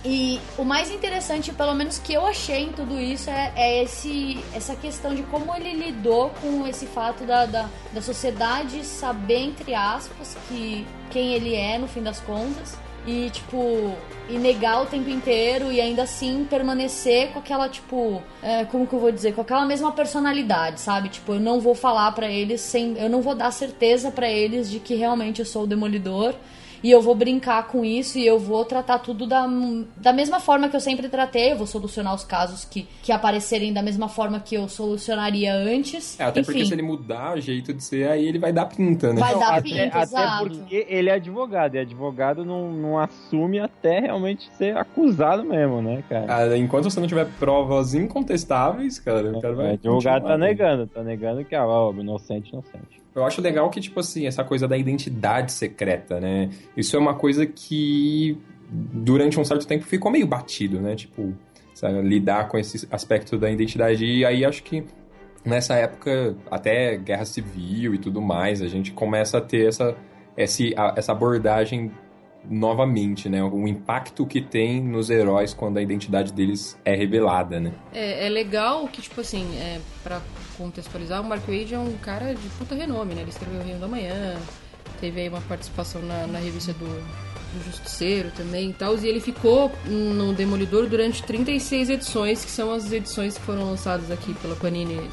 F: E o mais interessante, pelo menos que eu achei em tudo isso, é, é esse, essa questão de como ele lidou com esse fato da, da, da sociedade saber, entre aspas, que quem ele é no fim das contas. E, tipo, e negar o tempo inteiro e ainda assim permanecer com aquela, tipo, é, como que eu vou dizer? Com aquela mesma personalidade, sabe? Tipo, eu não vou falar pra eles sem. Eu não vou dar certeza pra eles de que realmente eu sou o demolidor. E eu vou brincar com isso e eu vou tratar tudo da, da mesma forma que eu sempre tratei. Eu vou solucionar os casos que, que aparecerem da mesma forma que eu solucionaria antes.
E: É, até
F: Enfim,
E: porque se ele mudar o jeito de ser, aí ele vai dar pinta, né?
F: Vai dar
H: até,
F: pinta,
H: até
F: exato.
H: porque ele é advogado, e advogado não, não assume até realmente ser acusado mesmo, né, cara?
E: Ah, enquanto você não tiver provas incontestáveis, cara, o cara vai.
H: o advogado tá
E: né?
H: negando, tá negando que, ah, ó, inocente, inocente.
E: Eu acho legal que, tipo assim, essa coisa da identidade secreta, né? Isso é uma coisa que durante um certo tempo ficou meio batido, né? Tipo, sabe, lidar com esse aspecto da identidade. E aí acho que nessa época, até guerra civil e tudo mais, a gente começa a ter essa, essa abordagem novamente, né? O impacto que tem nos heróis quando a identidade deles é revelada, né?
G: É, é legal que, tipo assim, é, pra contextualizar, o Mark Wade é um cara de puta renome, né? Ele escreveu o Reino da Manhã, teve aí uma participação na, na revista do, do Justiceiro também e tal. E ele ficou no Demolidor durante 36 edições, que são as edições que foram lançadas aqui pela Panini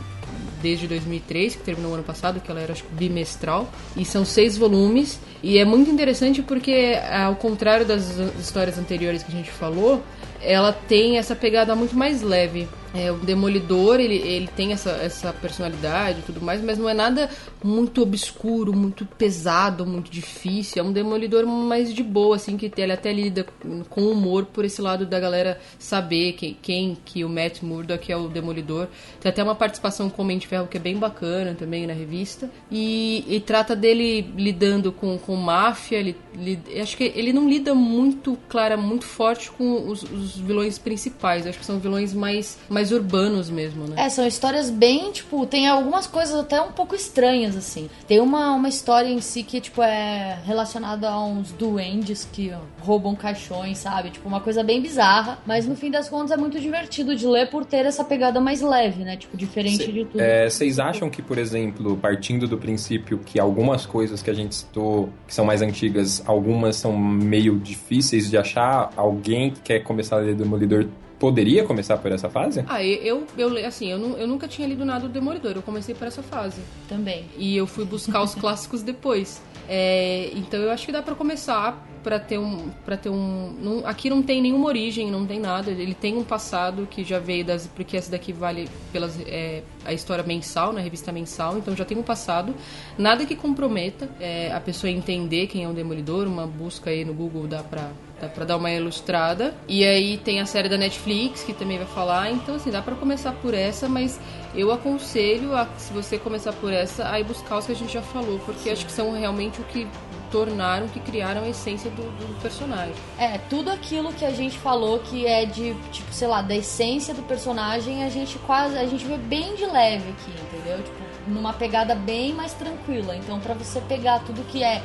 G: desde 2003, que terminou ano passado, que ela era acho bimestral, e são seis volumes, e é muito interessante porque, ao contrário das histórias anteriores que a gente falou, ela tem essa pegada muito mais leve. É, o Demolidor, ele, ele tem essa, essa personalidade e tudo mais, mas não é nada muito obscuro, muito pesado, muito difícil. É um Demolidor mais de boa, assim, que ele até lida com humor por esse lado da galera saber quem, quem que o Matt Murdock é o Demolidor. Tem até uma participação com o de Ferro que é bem bacana também na revista. E, e trata dele lidando com, com máfia. Ele, li- acho que ele não lida muito clara, muito forte com os, os vilões principais. Acho que são vilões mais, mais urbanos mesmo, né?
F: É, são histórias bem, tipo, tem algumas coisas até um pouco estranhas, assim. Tem uma, uma história em si que, tipo, é relacionada a uns duendes que roubam caixões, sabe? Tipo, uma coisa bem bizarra. Mas no fim das contas é muito divertido de ler por ter essa pegada mais leve, né? Tipo, diferente de tudo.
E: É, Vocês acham que, por exemplo, partindo do princípio que algumas coisas que a gente citou, que são mais antigas, algumas são meio difíceis de achar, alguém que quer começar a ler Demolidor poderia começar por essa fase?
G: Ah, eu, eu, assim, eu, eu nunca tinha lido nada do Demolidor, eu comecei por essa fase.
F: Também.
G: E eu fui buscar os clássicos depois. É, então eu acho que dá pra começar pra ter um para ter um não- aqui não tem nenhuma origem não tem nada ele tem um passado que já veio das porque essa daqui vale pelas é, a história mensal na revista mensal então já tem um passado nada que comprometa é, a pessoa entender quem é um demolidor uma busca aí no Google dá pra dá pra dar uma ilustrada e aí tem a série da Netflix que também vai falar então assim dá pra começar por essa mas eu aconselho a, se você começar por essa, aí buscar os que a gente já falou, porque acho que são realmente o que tornaram, que criaram a essência do, do personagem.
F: É, tudo aquilo que a gente falou que é de, tipo, sei lá, da essência do personagem, a gente quase, a gente vê bem de leve aqui, entendeu? Tipo, numa pegada bem mais tranquila. Então, pra você pegar tudo que é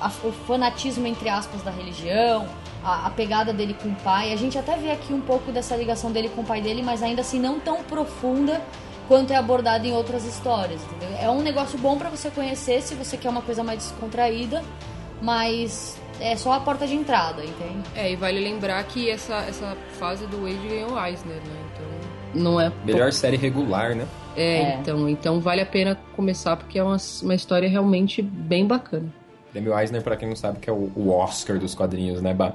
F: a- o fanatismo, entre aspas, da religião, a, a pegada dele com o pai, a gente até vê aqui um pouco dessa ligação dele com o pai dele, mas ainda assim não tão profunda quanto é abordado em outras histórias, entendeu? É um negócio bom pra você conhecer se você quer uma coisa mais descontraída, mas é só a porta de entrada, entende?
G: É, e vale lembrar que essa, essa fase do Wade ganhou Eisner, né? Então, não é...
E: Melhor série regular, né?
G: É,
F: É.
G: Então, então vale a pena começar porque é uma, uma história realmente bem bacana.
E: Demi Eisner, pra quem não sabe, que é o, o Oscar dos quadrinhos, né, Bah?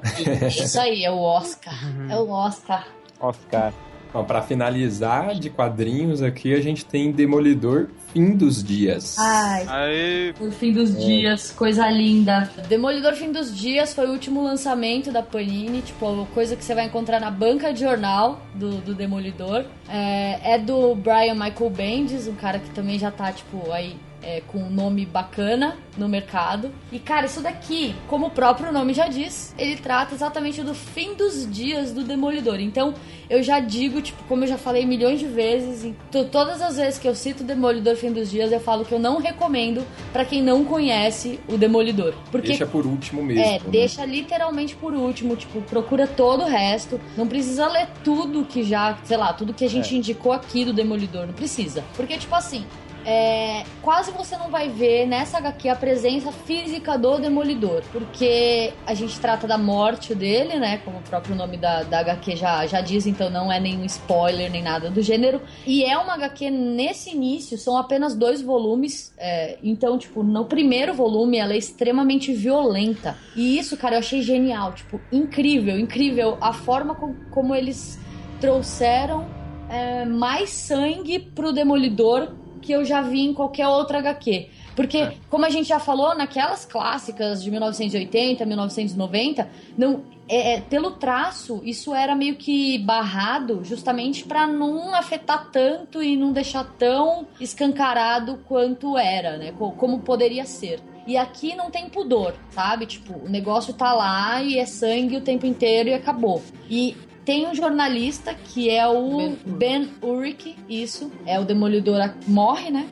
F: Isso aí, é o Oscar. É o Oscar.
H: Oscar.
E: Bom, pra finalizar de quadrinhos aqui, a gente tem Demolidor Fim dos Dias.
F: Ai,
I: Aê!
F: o fim dos
E: É.
F: dias, coisa linda. Demolidor Fim dos Dias foi o último lançamento da Panini, tipo, coisa que você vai encontrar na banca de jornal do, do Demolidor. É, é do Brian Michael Bendis, um cara que também já tá, tipo, aí é, com um nome bacana no mercado. E, cara, isso daqui, como o próprio nome já diz, ele trata exatamente do fim dos dias do Demolidor. Então, eu já digo, tipo, como eu já falei milhões de vezes, em to- todas as vezes que eu cito Demolidor Fim dos Dias, eu falo que eu não recomendo pra quem não conhece o Demolidor. Porque
E: Deixa por último mesmo.
F: é,
E: né?
F: deixa literalmente por último, tipo, procura todo o resto. Não precisa ler tudo que já, sei lá, tudo que a gente
H: É.
F: indicou aqui do Demolidor, não precisa. Porque, tipo assim, é, quase você não vai ver nessa HQ a presença física do Demolidor, porque a gente trata da morte dele, né? Como o próprio nome da, da HQ já, já diz, então não é nenhum spoiler nem nada do gênero. E é uma HQ nesse início, são apenas dois volumes, é, então, tipo, no primeiro volume ela é extremamente violenta. E isso, cara, eu achei genial, tipo, incrível, incrível a forma com- como eles trouxeram é, mais sangue pro Demolidor que eu já vi em qualquer outra HQ. Porque, como a gente já falou, naquelas clássicas de 1980, 1990, não, é, é, pelo traço, isso era meio que barrado justamente pra não afetar tanto e não deixar tão escancarado quanto era, né? Co- Como poderia ser. E aqui não tem pudor, sabe? Tipo, o negócio tá lá e é sangue o tempo inteiro e acabou. E tem um jornalista que é o Ben Urich, isso, é o Demolidor morre, né?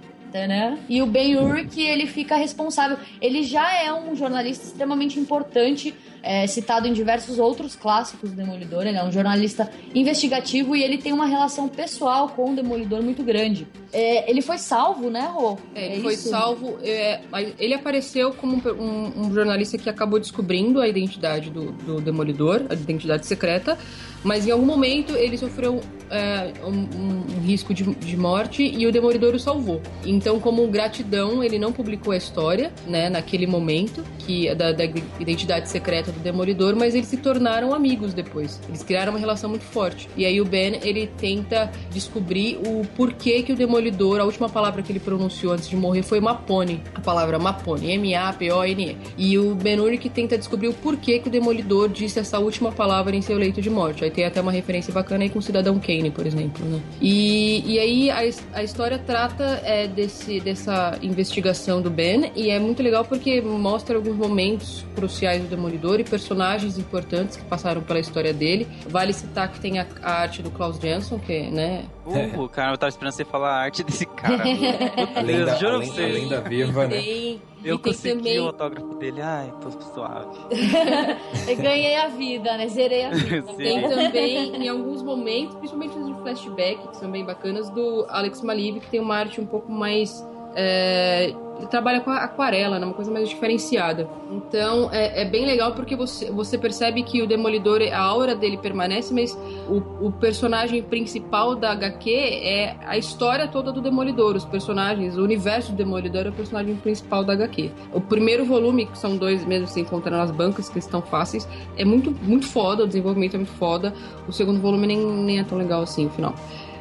F: E o Ben Urich, ele fica responsável. Ele já é um jornalista extremamente importante, é, citado em diversos outros clássicos do Demolidor. Ele é um jornalista investigativo e ele tem uma relação pessoal com o Demolidor muito grande. É, ele foi salvo, né, Rô?
G: É, ele
F: É
G: foi
F: isso?
G: salvo. é, ele apareceu como um, um- um jornalista que acabou descobrindo a identidade do, do Demolidor, a identidade secreta, mas em algum momento ele sofreu é, um, um- risco de, de morte e o Demolidor o salvou. Então, como gratidão, ele não publicou a história, né, naquele momento, que é da, da identidade secreta do Demolidor, mas eles se tornaram amigos depois. Eles criaram uma relação muito forte. E aí o Ben, ele tenta descobrir o porquê que o Demolidor, a última palavra que ele pronunciou antes de morrer foi Mapone. A palavra Mapone, M-A-P-O-N-E. E o Ben Urich tenta descobrir o porquê que o Demolidor disse essa última palavra em seu leito de morte. Aí tem até uma referência bacana aí com Cidadão Kane, por exemplo, né? E, e aí a, a história trata é, desse, dessa investigação do Ben e é muito legal porque mostra alguns momentos cruciais do Demolidor e personagens importantes que passaram pela história dele. Vale citar que tem a, a arte do Klaus Jansson, que, né?
I: Uh, cara, eu tava esperando você falar a arte desse cara. Meu Deus, juro pra você.
E: lenda viva, né?
G: Tem,
I: Eu consegui
G: também-
I: o autógrafo dele. Ai, tô suave.
F: Eu ganhei a vida, né? Zerei a vida.
G: Tem também, em alguns momentos, principalmente nos flashbacks, que são bem bacanas, do Alex Maliv, que tem uma arte um pouco mais. é, ele trabalha com aquarela, né, uma coisa mais diferenciada. Então é, é bem legal porque você, você percebe que o Demolidor, a aura dele permanece, mas o, o personagem principal da HQ é a história toda do Demolidor, os personagens, o universo do Demolidor é o personagem principal da HQ. O primeiro volume, que são dois mesmo que você encontra nas bancas, que estão fáceis, é muito, muito foda, o desenvolvimento é muito foda. O segundo volume nem, nem é tão legal assim, o final.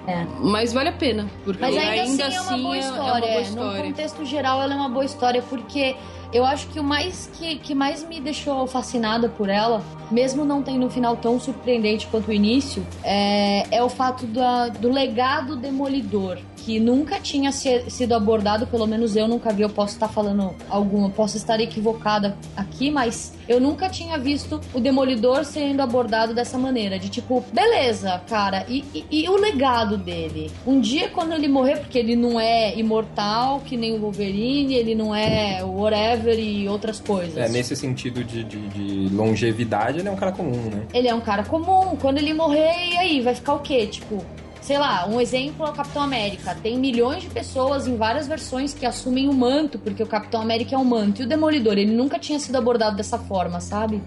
F: É.
G: Mas vale a pena, porque
F: Mas ainda, assim é uma boa
G: é
F: história.
G: uma boa
F: No
G: história.
F: contexto geral, ela é uma boa história porque Eu acho que o mais que, que mais me deixou fascinada por ela, mesmo não tendo um final tão surpreendente quanto o início, é, é o fato da, do legado demolidor. Que nunca tinha sido abordado, pelo menos eu nunca vi. Eu posso estar falando alguma, posso estar equivocada aqui, mas eu nunca tinha visto o Demolidor sendo abordado dessa maneira. De tipo, beleza, cara, e, e- e o legado dele? Um dia quando ele morrer, porque ele não é imortal, que nem o Wolverine, ele não é whatever e outras coisas.
E: É, nesse sentido de, de, de longevidade, ele é um cara comum, né?
F: Ele é um cara comum. Quando ele morrer, e aí? Vai ficar o quê? Tipo, sei lá, um exemplo é o Capitão América. Tem milhões de pessoas em várias versões que assumem o manto, porque o Capitão América é um manto. E o Demolidor, ele nunca tinha sido abordado dessa forma, sabe?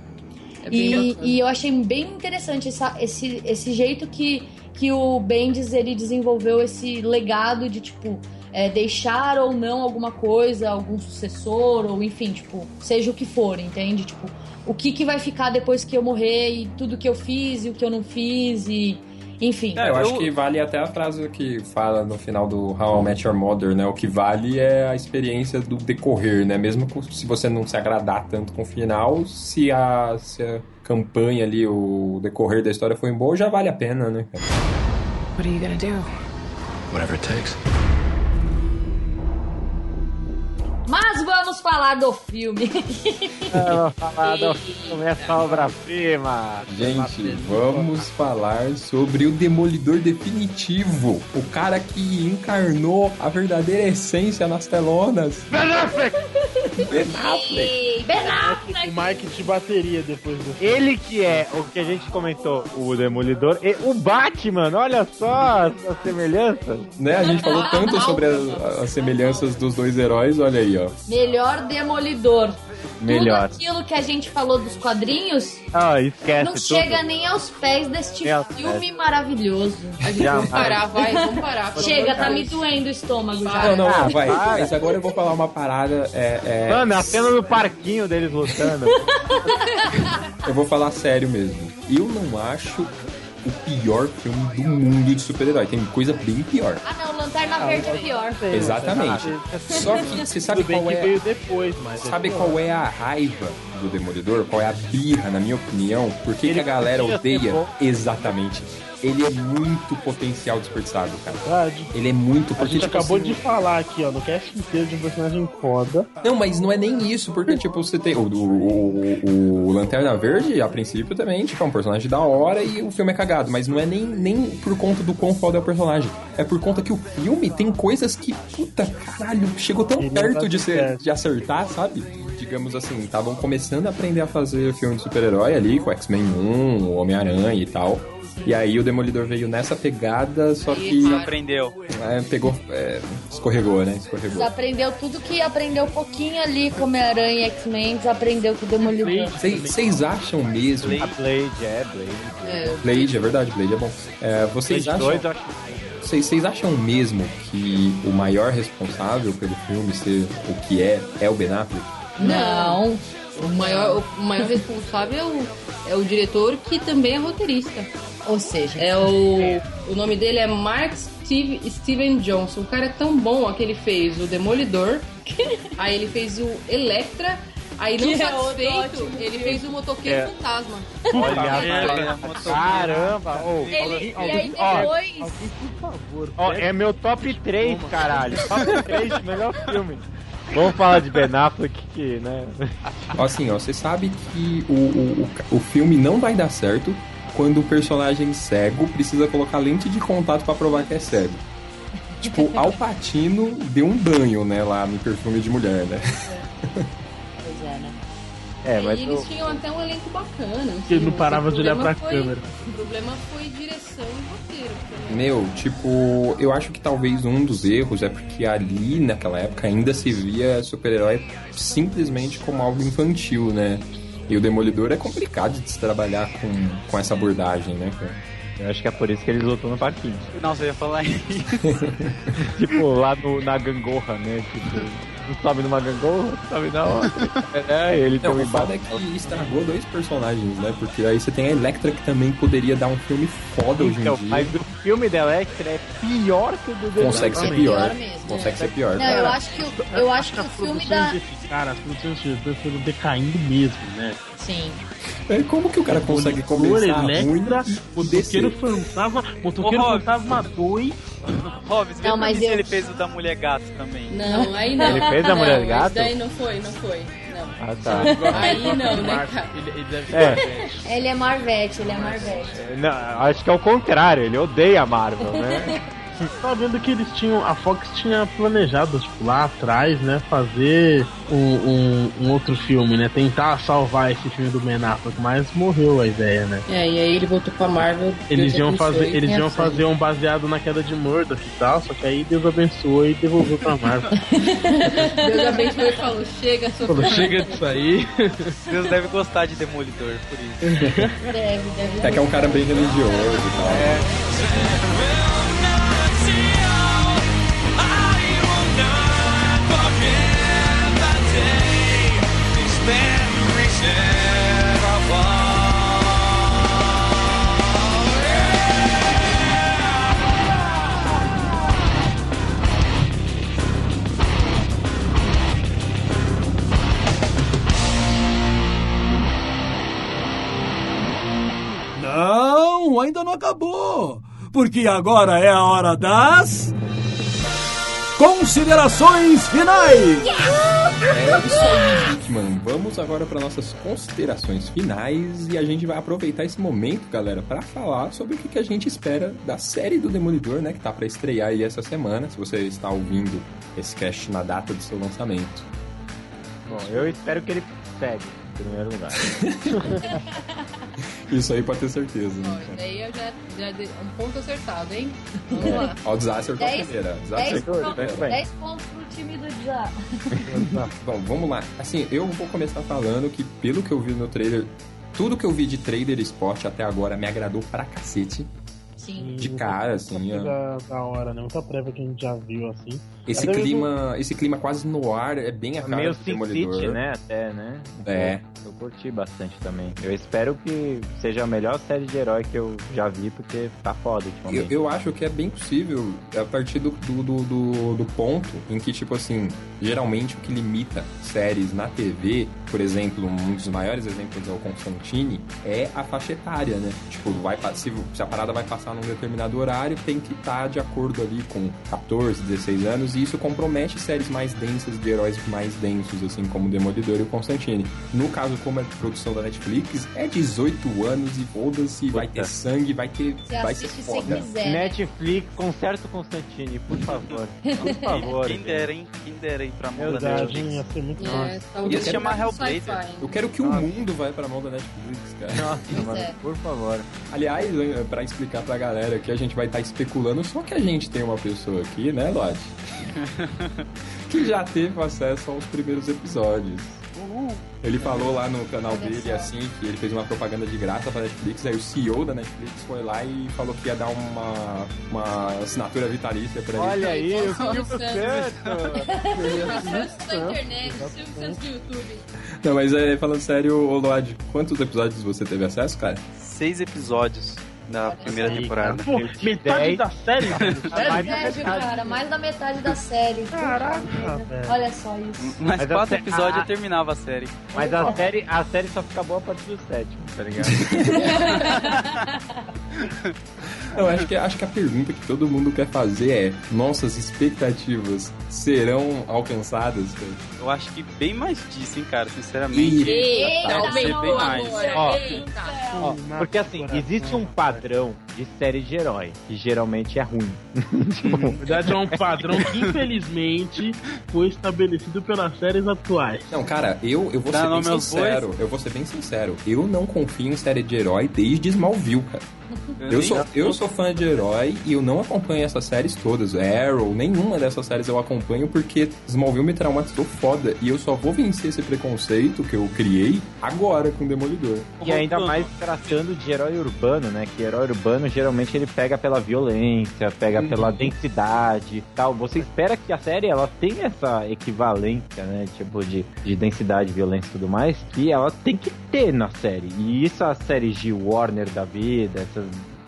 M: É
F: E, e eu achei bem interessante essa- esse, esse jeito que, que o Bendis ele desenvolveu esse legado de tipo é, deixar ou não alguma coisa, algum sucessor ou enfim, tipo seja o que for, entende? Tipo o que que vai ficar depois que eu morrer e tudo que eu fiz e o que eu não fiz e enfim.
E: É, eu acho que vale até a frase que fala no final do How I Met Your Mother, né? O que vale é a experiência do decorrer, né? Mesmo se você não se agradar tanto com o final, se a, se a campanha ali, o decorrer da história foi boa, já vale a pena, né?
B: What are you gonna do?
L: Whatever it takes.
F: Vamos falar do filme.
H: Vamos falar do filme, essa obra-prima.
E: Gente, vamos falar sobre o Demolidor Definitivo. O cara que encarnou a verdadeira essência nas telonas.
D: Ben Affleck!
E: Ben Affleck.
F: Ben Affleck!
D: O Mike de bateria depois do
H: Ele que é o que a gente comentou, o Demolidor e o Batman, olha só as, as semelhanças.
E: Né? A gente falou tanto sobre as, as semelhanças dos dois heróis, olha aí, ó.
F: Melhor Demolidor.
H: Melhor.
F: Tudo aquilo que a gente falou dos quadrinhos
H: Ah, esquece
F: não
H: tudo.
F: chega nem aos pés deste filme
H: pés.
F: maravilhoso.
G: A gente vamos parar, vai, vamos parar.
F: Chega, tá me doendo o estômago
E: Não,
F: já.
E: não,
H: Ah,
E: vai. Mas agora eu vou falar uma parada. É, é,
H: Mano, a cena do parquinho deles lutando.
E: Eu vou falar sério mesmo. Eu não acho o pior filme do mundo de super-herói. Tem coisa bem pior.
F: Ah, não, Lanterna Verde é pior.
E: Exatamente. Só que você sabe qual
D: que
E: é.
D: veio depois, mas...
E: Sabe
D: é
E: qual é a raiva do Demolidor? Qual é a birra, na minha opinião? Por que, que a galera odeia? Exatamente. Ele é muito potencial desperdiçado, cara.
D: Verdade.
E: Ele é muito
D: A
E: porque,
D: gente
E: tipo,
D: acabou
E: assim,
D: de falar aqui, ó, no cast inteiro de um personagem foda.
E: Não, mas não é nem isso, porque, tipo, você tem. O, o, o, o Lanterna Verde, a princípio, também, tipo, é um personagem da hora e o filme é cagado. Mas não é nem, nem por conta do quão foda é o personagem. É por conta que o filme tem coisas que, puta caralho, chegou tão perto de, ser, de acertar, sabe? Digamos assim, estavam começando a aprender a fazer filme de super-herói ali, com X-Men 1, o Homem-Aranha e tal. E aí o Demolidor veio nessa pegada, só que
I: Aprendeu.
E: é, pegou. é, escorregou, né? Escorregou.
F: Desaprendeu tudo que aprendeu um pouquinho ali com Homem-Aranha e X-Men, desaprendeu com o Demolidor.
E: Vocês acham mesmo?
H: A Blade, é, Blade.
G: É,
E: Blade, é verdade, Blade é bom. É, vocês,
H: Blade
E: acham,
H: 2, eu acho
E: vocês, vocês acham mesmo que o maior responsável pelo filme ser o que é, é o Ben Affleck?
F: Não.
G: o maior, o maior responsável é o, é o diretor, que também é roteirista.
F: Ou seja,
G: É o. O nome dele é Mark Steve, Steven Johnson. O cara é tão bom ó, que ele fez o Demolidor, aí ele fez o Electra, aí não
F: Que é
G: satisfeito,
F: ótimo
G: ele fez o Motoqueiro
H: É.
G: Fantasma.
H: Olha, caramba! ô,
F: ele, e aí
H: ó,
F: depois.
D: Por favor.
H: ó, é meu top 3, caralho. Top 3 de melhor filme. Vamos falar de Ben Affleck, que, né?
E: Ó, Assim, ó, você sabe que o, o, o filme não vai dar certo quando o personagem cego precisa colocar lente de contato pra provar que é cego. Tipo, Al Pacino deu um banho, né, lá no perfume de mulher, né?
F: Pois é, né?
H: É, mas
G: e eles
H: o-
G: tinham até um elenco bacana.
D: Que ele não
G: assim,
D: parava de olhar pra
G: foi-
D: câmera.
G: O problema foi direção e roteiro. também.
E: Meu, tipo, eu acho que talvez um dos erros é porque ali, naquela época, ainda se via super-herói simplesmente como algo infantil, né? E o Demolidor é complicado de se trabalhar com, com essa abordagem, né, cara?
H: eu acho que é por isso que eles lutam no parquinho.
I: Nossa, eu ia falar isso.
H: tipo, lá no, na gangorra, né? Tipo, Um sobe numa gangorra, outro sobe na outra. É, ele tem
E: Não,
H: um
E: o foda é que estragou dois personagens, né? Porque aí você tem a Electra que também poderia dar um filme foda hoje
H: Então,
E: em dia.
H: mas o filme da Electra é pior que o do The
E: Consegue ser pior.
F: Pior mesmo.
E: Consegue ser pior.
F: Não, eu acho que o, eu acho que o filme da.
D: desse cara, as produções desse diretor foram decaindo mesmo, né?
F: Sim.
E: É, Como que o cara consegue começar ruim
D: Electra,
E: e descer?
D: Motoqueiro Fantasma, Motoqueiro. Fantasma 2.
I: Hobbs,
F: Não, mas eu-
I: ele fez o da Mulher Gato também.
G: Não, aí não.
H: Ele fez a Mulher
G: não,
H: Gato?
G: Isso daí não foi, não foi. Não.
H: Ah, tá.
G: Aí não, né, cara?
D: Ele, ele deve ser
H: É.
D: Marvete.
F: Ele é Marvete, ele é Marvete.
H: Não, acho que é o contrário, ele odeia a Marvel, né?
D: Tava vendo que eles tinham. A Fox tinha planejado, tipo, lá atrás, né? Fazer um, um, um outro filme, né? Tentar salvar esse filme do Ben Affleck, mas morreu a ideia, né?
G: É, e aí ele voltou pra Marvel.
D: Eles
G: Deus
D: iam
G: abençoe,
D: fazer, eles iam
G: ação.
D: fazer um baseado na queda de Murdoch e tal, só que aí Deus abençoou e devolveu pra Marvel.
G: Deus abençoe e falou: chega, sua
D: Falou, chega disso aí.
I: Deus deve gostar de Demolidor, por isso.
F: Deve, deve.
E: É que é um cara bem religioso e tal.
C: Não, ainda não acabou. Porque agora é a hora das. Considerações finais!
E: É isso aí, Dickman. Vamos agora para nossas considerações finais e a gente vai aproveitar esse momento, galera, para falar sobre o que que a gente espera da série do Demolidor, né, que tá para estrear aí essa semana, se você está ouvindo esse cast na data do seu lançamento.
H: Bom, eu espero que ele pegue, em primeiro lugar.
E: Isso aí pode ter certeza, né?
G: daí eu já, já dei um ponto acertado, hein? Vamos lá.
E: Ó, o desastre acertou a
F: Dez-
E: primeira. Desastre
F: 10
E: acertou a
F: pontos. 10 pontos pro time do Já.
E: Bom, vamos lá. Assim, eu vou começar falando que, pelo que eu vi no trailer, tudo que eu vi de trailer esporte até agora me agradou pra cacete.
F: Sim.
E: De cara, assim, ó.
D: Da, da hora, né? Muita prévia que a gente já viu, assim.
E: Esse
D: Até
E: clima, esse clima quase no ar é bem a cara
H: Meio
E: do
H: Sin
E: Demolidor.
H: City, né? Até, né?
E: É.
H: Eu curti bastante também. Eu espero que seja a melhor série de herói que eu já vi, porque tá foda
E: Eu,
H: ultimamente.
E: eu acho que é bem possível a partir do, do, do- do ponto em que, tipo assim, geralmente o que limita séries na TV, por exemplo, um dos maiores exemplos é o Constantine, é a faixa etária, né? Tipo, vai, se, se a parada vai passar num determinado horário, tem que estar de acordo ali com 14, 16 anos, e isso compromete séries mais densas de heróis mais densos, assim, como o Demolidor e o Constantine. No caso, como é produção da Netflix, é 18 anos e foda-se, vai ter sangue, vai ter.
F: Você
E: vai ser foda.
F: quiser. né?
H: Netflix, conserta o Constantine, por favor. Por favor.
I: Quem dera, hein? Quem dera ir pra mão da
D: Verdade,
I: Netflix.
D: hein? Ia ser muito
G: É,
D: massa.
I: Ia se chamar Hellblazer.
E: Eu quero que o mundo vai pra mão da Netflix, cara.
H: Nossa, mano,
F: é.
H: por favor.
E: Aliás, eh, pra explicar pra galera que a gente vai estar especulando, só que a gente tem uma pessoa aqui, né, Lodge? que já teve acesso aos primeiros episódios. Ele falou lá no canal
F: Olha
E: dele,
F: só.
E: assim, que ele fez uma propaganda de graça pra Netflix, aí o CEO da Netflix foi lá e falou que ia dar uma, uma assinatura vitalícia pra ele.
H: Olha aí, o
G: Silvio
H: Silvio
G: Santos. Da internet, Silvio Santos do YouTube.
E: Não, mas é, falando sério, ô Lodge, quantos episódios você teve acesso, cara?
I: Seis episódios da primeira
D: Aí,
I: temporada.
D: Pô, metade
H: Dez.
D: da série? Sério?
F: Sério, cara, mais da metade da série.
D: Caraca.
F: Olha só isso.
I: Mais
H: Mas
I: quatro episódios
H: a-
I: eu terminava a série.
H: Mas a série, a série só fica boa a partir do sétimo, tá ligado?
E: Eu acho que, acho que a pergunta que todo mundo quer fazer é: nossas expectativas serão alcançadas? cara?
I: Eu acho que bem mais disso, hein, cara, sinceramente.
G: Eita,
I: Deve ser bem mais.
H: Ó.
G: Eita.
H: Ó, porque assim, existe um padrão de série de herói, que geralmente é ruim. Tipo,
D: Na verdade, é um padrão que, infelizmente, foi estabelecido pelas séries atuais.
E: Não, cara, eu, eu vou
I: Dá
E: ser bem sincero. Eu vou ser bem sincero. Eu não confio em série de herói desde Smallville, cara. Eu
I: nem-
E: sou, eu sou fã de herói e eu não acompanho essas séries todas. Arrow, nenhuma dessas séries eu acompanho porque Smallville me traumatizou foda. E eu só vou vencer esse preconceito que eu criei agora com Demolidor.
H: e ainda mais tratando de herói urbano, né? Que herói urbano geralmente ele pega pela violência, pega
D: Uhum.
H: pela densidade e tal. Você espera que a série ela tenha essa equivalência, né? Tipo, de, de densidade, violência e tudo mais, que ela tem que ter na série. E isso as séries de Warner da vida, essas,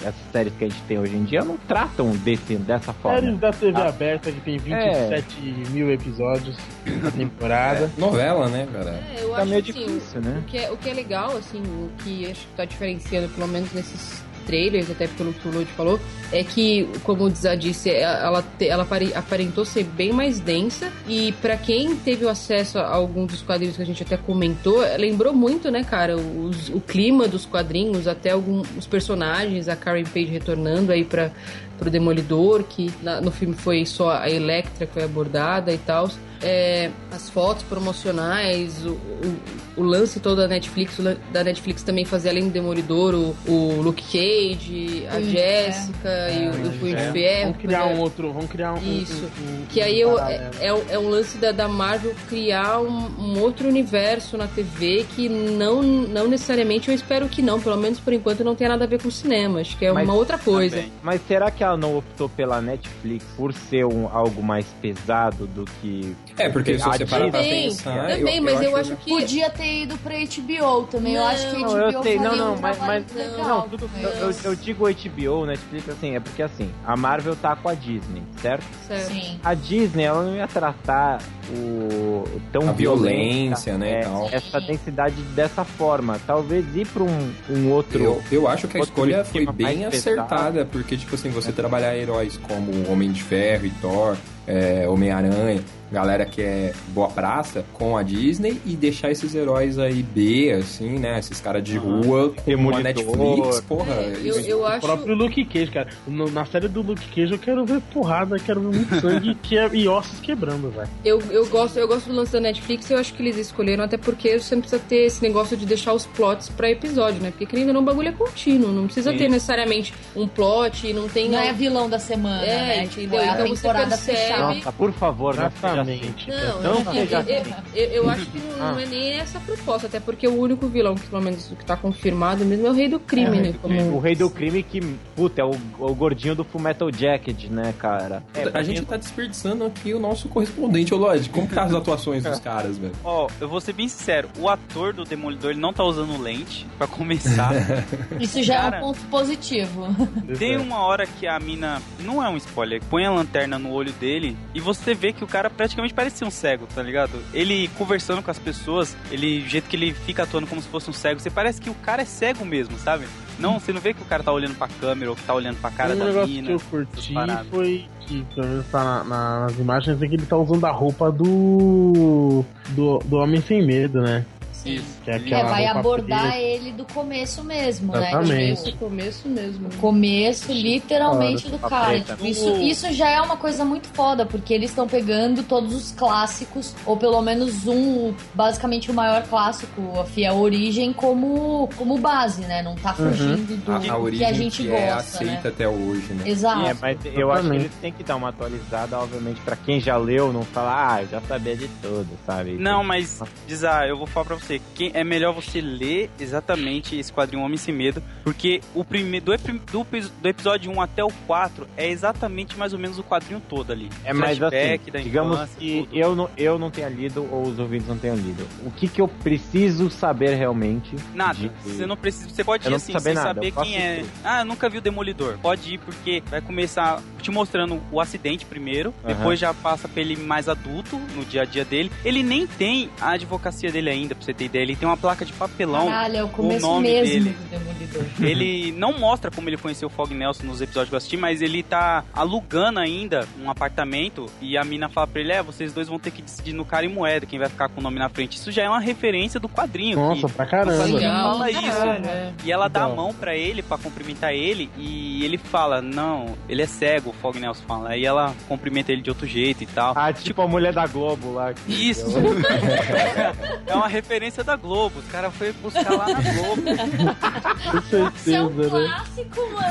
H: essas séries que a gente tem hoje em dia, não tratam desse, dessa forma.
D: Séries da TV
H: Ah.
D: aberta que tem 27 mil episódios na temporada.
E: Novela, né, cara?
G: É, eu
H: Tá
G: acho
H: meio
G: assim,
H: difícil, né?
G: o que é, o que é legal, assim, o que acho que tá diferenciando, pelo menos nesses trailers, até pelo que o Lud falou, é que, como o Dizá disse, é- ela, ela apare- aparentou ser bem mais densa e pra quem teve acesso a alguns dos quadrinhos que a gente até comentou, lembrou muito, né, cara, os- o clima dos quadrinhos, até alguns personagens, a Karen Page retornando aí pra, pro Demolidor, que na- no filme foi só a Electra que foi abordada e tal. É, as fotos promocionais, o, o, o lance todo da Netflix, da Netflix também fazer além do Demolidor, o, o Luke Cage, a
F: de
G: Jéssica e o, e o Punho de
D: É,
G: Ferro.
D: Vamos criar
G: poder-
D: um outro. Vamos criar um.
G: Isso.
D: um- um-
G: Que aí
D: um
G: eu, é, é, o- é um lance da, da Marvel criar um, um outro universo na TV que não, não necessariamente, eu espero que não, pelo menos por enquanto não tem nada a ver com cinema. Acho que é
H: Mas-
G: uma outra coisa.
H: Mas será que ela não optou pela Netflix por ser um, algo mais pesado do que.
E: É, porque se
H: a
E: você parar pra
G: Também,
E: pensar.
G: também, mas eu acho que.
F: Podia ter ido pra HBO também. eu acho que a
H: Não,
F: HBO
H: eu sei, não, não,
F: um
H: mas, mas
F: legal
H: não, tudo, eu, eu, eu digo HBO, Netflix, assim, é porque assim, a Marvel tá com a Disney, certo?
G: Certo.
F: Sim.
H: A Disney, ela não ia tratar o tão
E: A
H: violenta,
E: violência, né, e
H: é,
E: tal.
H: essa densidade dessa forma. Talvez ir pra um, um outro.
E: Eu, eu acho que a escolha foi bem
H: mais pesado.
E: acertada, porque, tipo assim, você trabalhar heróis como Homem de Ferro e Thor, é, Homem-Aranha, galera que é boa praça, com a Disney e deixar esses heróis aí B, assim, né? Esses caras de rua com a. Netflix, porra.
G: Eu,
E: isso-
G: eu
D: O
G: acho.
D: próprio Luke Cage, cara. No- na série do Luke Cage eu quero ver porrada, quero ver muito sangue que é, e ossos quebrando, velho.
G: Eu, eu, gosto, eu gosto do lance da Netflix eu acho que eles escolheram, até porque você não precisa ter esse negócio de deixar os plots pra episódio, né? Porque querendo ou não, o bagulho é contínuo. Não precisa ter necessariamente um plot, não tem.
F: Não é vilão da semana,
G: É,
F: né?
G: entendeu?
F: Tipo, é a
G: Então você percebe-.
H: Nossa, por favor, não seja assim.
D: Exatamente.
G: Não,
H: Não
G: eu,
H: seja
G: eu,
H: assim.
G: eu- eu acho que não, não é nem essa a proposta, até porque o único vilão que pelo menos que tá confirmado mesmo é o rei do crime, né? Como...
H: O rei do crime que, puta, é o, o gordinho do Full Metal Jacket, né, cara? É,
E: a gente tá desperdiçando aqui o nosso correspondente, ô Lodge. Como que tá as atuações dos caras, velho?
I: Ó, eu vou ser bem sincero, o ator do Demolidor ele não tá usando lente, pra começar.
F: Isso já é
I: Cara,
F: um ponto positivo.
I: Tem uma hora que a mina, não é um spoiler, põe a lanterna no olho dele e você vê que o cara praticamente parecia um cego, tá ligado? Ele conversando com as pessoas, ele, o jeito que ele fica atuando como se fosse um cego, você parece que o cara é cego mesmo, sabe? Não, você não vê que o cara tá olhando pra câmera ou que tá olhando pra cara
D: um
I: da
D: negócio
I: mina.
D: que eu curti foi que, pelo menos tá na- na- nas imagens, é que ele tá usando a roupa do. do, do Homem Sem Medo, né?
I: Isso.
D: Que é
F: É, vai abordar
D: preta.
F: ele do começo mesmo,
D: Exatamente.
F: né?
G: Começo,
F: Tipo,
G: começo mesmo.
F: começo literalmente do cara.
H: preta.
F: Tipo, isso, isso já é uma coisa muito foda, porque eles estão pegando todos os clássicos, ou pelo menos um, basicamente o maior clássico, a fiel origem, como, como base, né? Não tá fugindo do,
E: A, a origem
F: que a gente
E: que
F: gosta,
E: é
F: né?
E: aceita até hoje, né?
F: Exato.
H: É, mas eu acho que eles têm que dar uma atualizada, obviamente, pra quem já leu, não falar, ah, eu já sabia de tudo, sabe?
I: Não, mas, Dizar, eu vou falar pra você, quem, é melhor você ler exatamente esse quadrinho Homem Sem Medo, porque o primeiro do, do, epi- do episódio 1 até o 4 é exatamente mais ou menos o quadrinho todo ali.
H: É mais assim, digamos que
I: tudo.
H: eu não, eu não tenha lido ou os ouvintes não tenham lido. O que que eu preciso saber realmente?
I: Nada,
H: de-
I: você não precisa, você pode
H: Eu
I: ir assim,
H: preciso
I: sem
H: saber nada,
I: saber quem é.
H: ir.
I: Ah, eu nunca vi o Demolidor. Pode ir porque vai começar te mostrando o acidente primeiro,
H: Aham.
I: depois já passa pra ele mais adulto no dia a dia dele. Ele nem tem a advocacia dele ainda, pra você ter ideia. Ele tem uma placa de papelão.
F: Caralho, é o
I: com
F: começo
I: nome
F: mesmo
I: dele.
F: do Demolidor.
I: Ele não mostra como ele conheceu o Fog Nelson nos episódios que eu assisti, mas ele tá alugando ainda um apartamento e a mina fala pra ele: É, vocês dois vão ter que decidir no cara e moeda quem vai ficar com o nome na frente. Isso já é uma referência do quadrinho.
D: Nossa,
I: que
D: pra caramba.
I: o fala isso.
G: é.
I: E ela dá a
D: Então.
I: mão pra ele pra cumprimentar ele e ele fala: Não, ele é cego, o Fog Nelson fala. Aí ela cumprimenta ele de outro jeito e tal.
H: Ah, tipo a mulher da Globo lá.
I: Isso! é uma referência da Globo. Os caras foi buscar lá na Globo.
D: Com
F: Isso é um
D: certeza, né?
F: clássico, mano.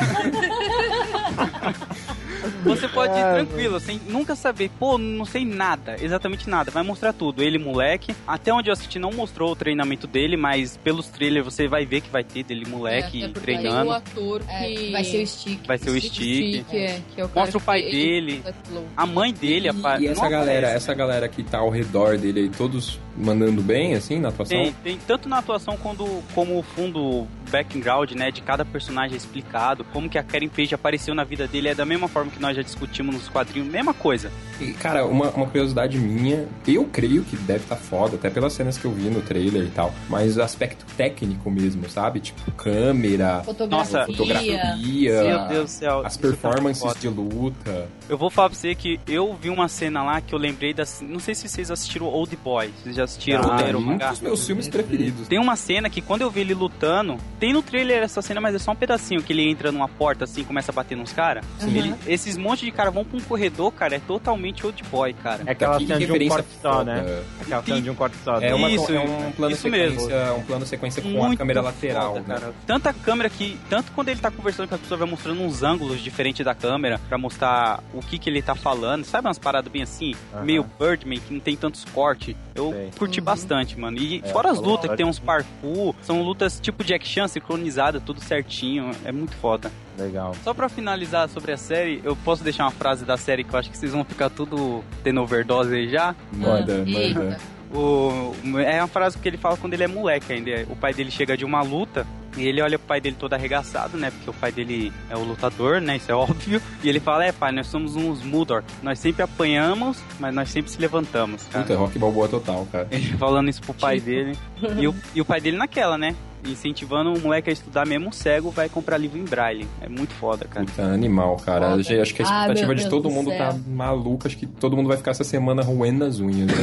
I: Você pode ir
H: Ah,
I: tranquilo, sem nunca saber, pô, não sei nada, exatamente nada. Vai mostrar tudo. Ele, moleque. Até onde eu assisti, não mostrou o treinamento dele, mas pelos trailers você vai ver que vai ter dele, moleque,
G: É,
I: treinando.
G: o ator que...
F: vai ser o Stick.
I: Vai ser o Stick.
G: é, é o
I: Mostra o pai
G: que-
I: dele. A mãe dele apa-
E: E essa
I: não
E: galera,
I: aparece.
E: essa galera que tá ao redor dele aí, todos mandando bem, assim, na atuação?
I: Tem, tem tanto na atuação quando, como o fundo background, né, de cada personagem é explicado, como que a Karen Page apareceu na vida dele, é da mesma forma que nós já discutimos nos quadrinhos, mesma coisa.
E: E, cara, uma, uma curiosidade minha, eu creio que deve estar foda, até pelas cenas que eu vi no trailer e tal, mas o aspecto técnico mesmo, sabe? Tipo, câmera,
F: Fotografia.
E: fotografia,
I: Meu Deus do céu.
E: as
I: foi
E: performances
I: foda.
E: de luta.
I: Eu vou falar pra você que eu vi uma cena lá que eu lembrei das. Não sei se vocês assistiram Old Boy. Vocês já assistiram
E: Ah,
I: o
E: um
I: mangá?
E: Meus filmes preferidos.
I: Tem uma cena que quando eu vi ele lutando, tem no trailer essa cena, mas é só um pedacinho que ele entra numa porta assim e começa a bater nos caras.
H: Uhum.
I: Esses montes de cara vão pra um corredor, cara, é totalmente old boy, cara.
H: É aquela
E: Que
H: cena de um corte só, né? Aquela cena de um corte só.
E: É, uma,
I: Isso,
E: é um plano
I: isso mesmo.
E: sequência, um plano sequência com a
I: Muito
E: câmera lateral,
I: foda,
E: né?
I: cara. Tanta câmera que, tanto quando ele tá conversando com a pessoa, vai mostrando uns ângulos diferentes da câmera pra mostrar o que que ele tá falando. Sabe umas paradas bem assim,
H: Aham.
I: meio Birdman, que não tem tantos cortes. Eu
H: Sei.
I: curti bastante, mano. E
H: É,
I: fora as lutas, que tem uns parkour, são lutas tipo Jack Chan, sincronizadas, tudo certinho. É muito foda.
H: Legal.
I: Só pra finalizar sobre a série, eu posso deixar uma frase da série que eu acho que vocês vão ficar tudo tendo overdose aí já.
E: Manda, manda.
I: O, é uma frase que ele fala quando ele é moleque ainda. O pai dele chega de uma luta e ele olha pro pai dele todo arregaçado, né? Porque o pai dele é o lutador, né? Isso é óbvio. E ele fala: É, pai, nós somos uns Mudor. Nós sempre apanhamos, mas nós sempre se levantamos. Cara.
E: Puta, rock balboa total, cara.
I: Ele falando isso pro pai dele. E o, e o pai dele naquela, né? Incentivando o moleque a estudar mesmo cego, vai comprar livro em braille. É muito foda, cara.
E: Puta, animal, cara.
F: Foda.
E: Eu Acho que a
F: Ah,
E: expectativa
F: meu
E: de todo
F: do
E: mundo
F: céu.
E: tá maluca. Acho que todo mundo vai ficar essa semana roendo as unhas. Né?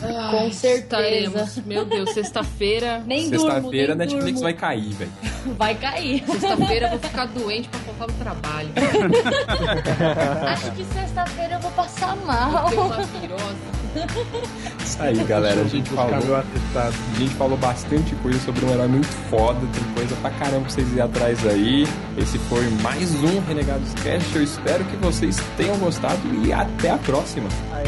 F: Com certeza.
G: Estaremos. Meu Deus, sexta-feira.
F: Nem
E: Sexta-feira a Netflix
F: durmo.
E: vai cair, velho.
F: Vai cair.
G: Sexta-feira eu vou ficar doente pra faltar no trabalho.
F: Acho que sexta-feira eu vou passar mal.
G: Ter uma virose.
E: Isso aí, galera. A gente falou. A gente falou bastante coisa sobre um herói muito foda, tem coisa pra caramba pra vocês ir atrás aí. Esse foi mais um Renegados Cast. Eu espero que vocês tenham gostado e até a próxima.
I: Ah,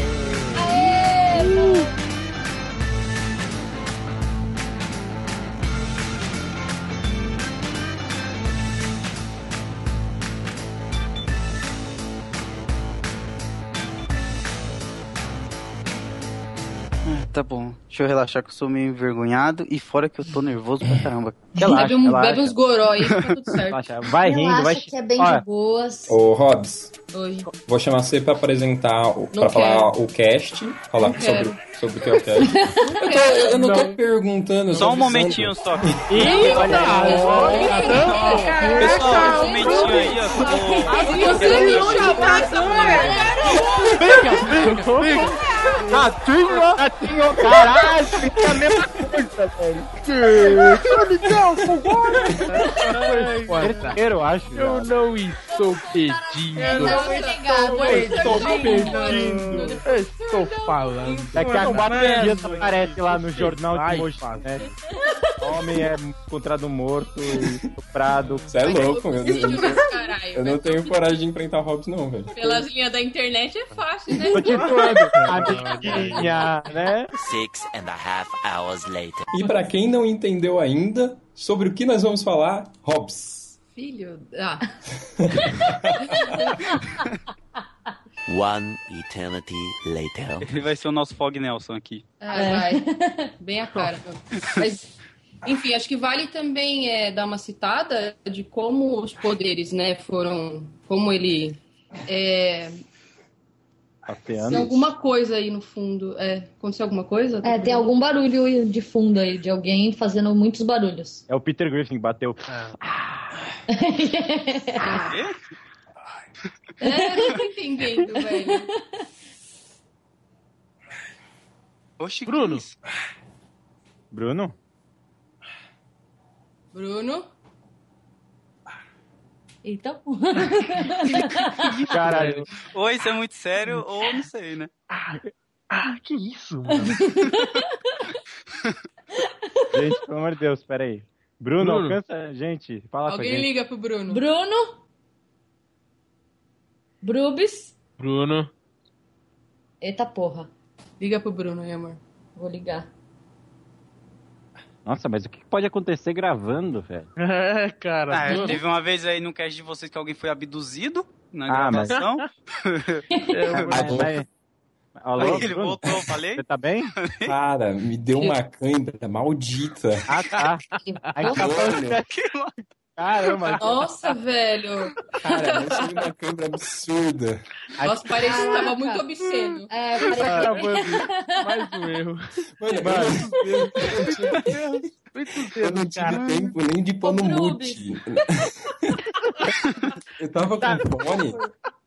I: Tá bom. Deixa eu relaxar que eu sou meio envergonhado e fora que eu tô nervoso pra caramba.
H: Relaxa,
G: Bebe, um,
H: relaxa.
G: bebe uns goró aí, fica tudo certo.
H: Relaxa. Vai rindo,
F: Relaxa
H: vai...
F: que é bem
H: Olha,
F: de boas.
E: Ô, Hobbs,
G: Oi.
E: vou chamar você pra apresentar, o-
G: Não
E: pra falar
G: quero.
E: o cast, falar
G: Não
E: sobre,
G: quero.
E: sobre o que é o cast. eu, tô- eu não, tô perguntando,
I: Só um momentinho só.
H: Ih, olha aí.
I: Pessoal, um momentinho aí, ó. que eu vou-
G: Você me chamou,
H: Ratinho, ratinho, caralho, isso é a mesma coisa, velho. Terceiro, eu acho.
D: Eu não estou pedindo.
F: Não, obrigado.
D: Estou pedindo. Estou falando.
H: Daqui a quatro
D: Mano,
H: dias aparece lá no jornal de Mogi,
D: fala.
H: né? Homem é encontrado morto estuprado.
E: Você é louco, meu Deus.
G: Caralho.
E: Eu não tenho coragem de enfrentar o Hobbs, não, velho.
G: Pelas linhas da internet é fácil, né?
H: Continuando. Amiguinha, né?
N: Six and a half hours later.
E: E pra quem não entendeu ainda sobre o que nós vamos falar, Hobbs.
G: Filho. Ah.
N: One eternity later.
I: Ele vai ser o nosso Fog Nelson aqui.
G: Ah, vai. Bem a cara. Mas, enfim, acho que vale também é, dar uma citada de como os poderes, né, foram. Como ele. É, alguma coisa aí no fundo. É, aconteceu alguma coisa?
F: É, tem algum barulho de fundo aí, de alguém fazendo muitos barulhos.
H: É o Peter Griffin que bateu.
G: É, não tô entendendo, velho.
I: Oxi,
D: Bruno.
H: Bruno?
G: Bruno?
F: Então.
H: Caralho.
I: Ou isso é muito sério, ou não sei, né?
D: Ah, que isso, mano?
H: Gente, pelo amor de Deus, pera aí. Bruno,
D: Bruno.
H: alcança. Gente, fala com a
G: Alguém
H: gente.
G: liga pro Bruno.
F: Bruno? Brubis.
D: Bruno.
F: Eita porra.
G: Liga pro Bruno aí, amor.
F: Vou ligar.
H: Nossa, mas o que pode acontecer gravando, velho?
D: É, cara.
I: Ah,
D: Bruno.
I: teve uma vez aí no cast de vocês que alguém foi abduzido na
H: Ah, mas-
I: gravação.
H: É, mas- mas- Alô,
I: Aí ele
H: Bruno?
I: voltou, falei?
H: Você tá bem?
E: Cara, me deu uma cãibra maldita.
H: Ah, tá. Aí tá falando- Caramba.
G: Nossa, velho.
E: Cara, eu tive uma cãibra absurda.
G: Nossa, parecia que tava muito obsceno.
F: É,
D: Ah, mano, mais um erro.
E: Mano, eu não tive tempo nem de pôr no mute. eu tava com fone,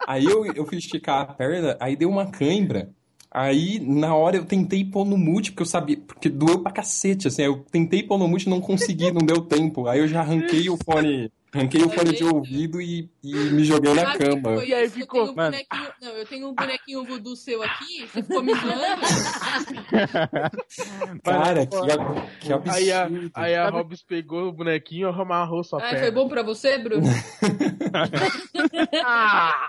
E: aí eu, eu fui esticar a perna, aí deu uma cãibra. Aí, na hora, eu tentei pôr no mute, porque eu sabia, porque doeu pra cacete, assim, eu tentei pôr no mute e não consegui, não deu tempo. Aí eu já arranquei o fone, arranquei o fone de ouvido e, e me joguei na
G: Sabe
E: cama.
G: foi isso? Eu tenho um bonequinho, não, eu tenho um bonequinho voodoo seu aqui, você ficou me zoando.
E: Cara, que, que absurdo.
D: Aí a, aí a Hobbs pegou o bonequinho e amarrou sua
G: Ai,
D: perna.
G: foi bom pra você, Bruno?
D: Ah!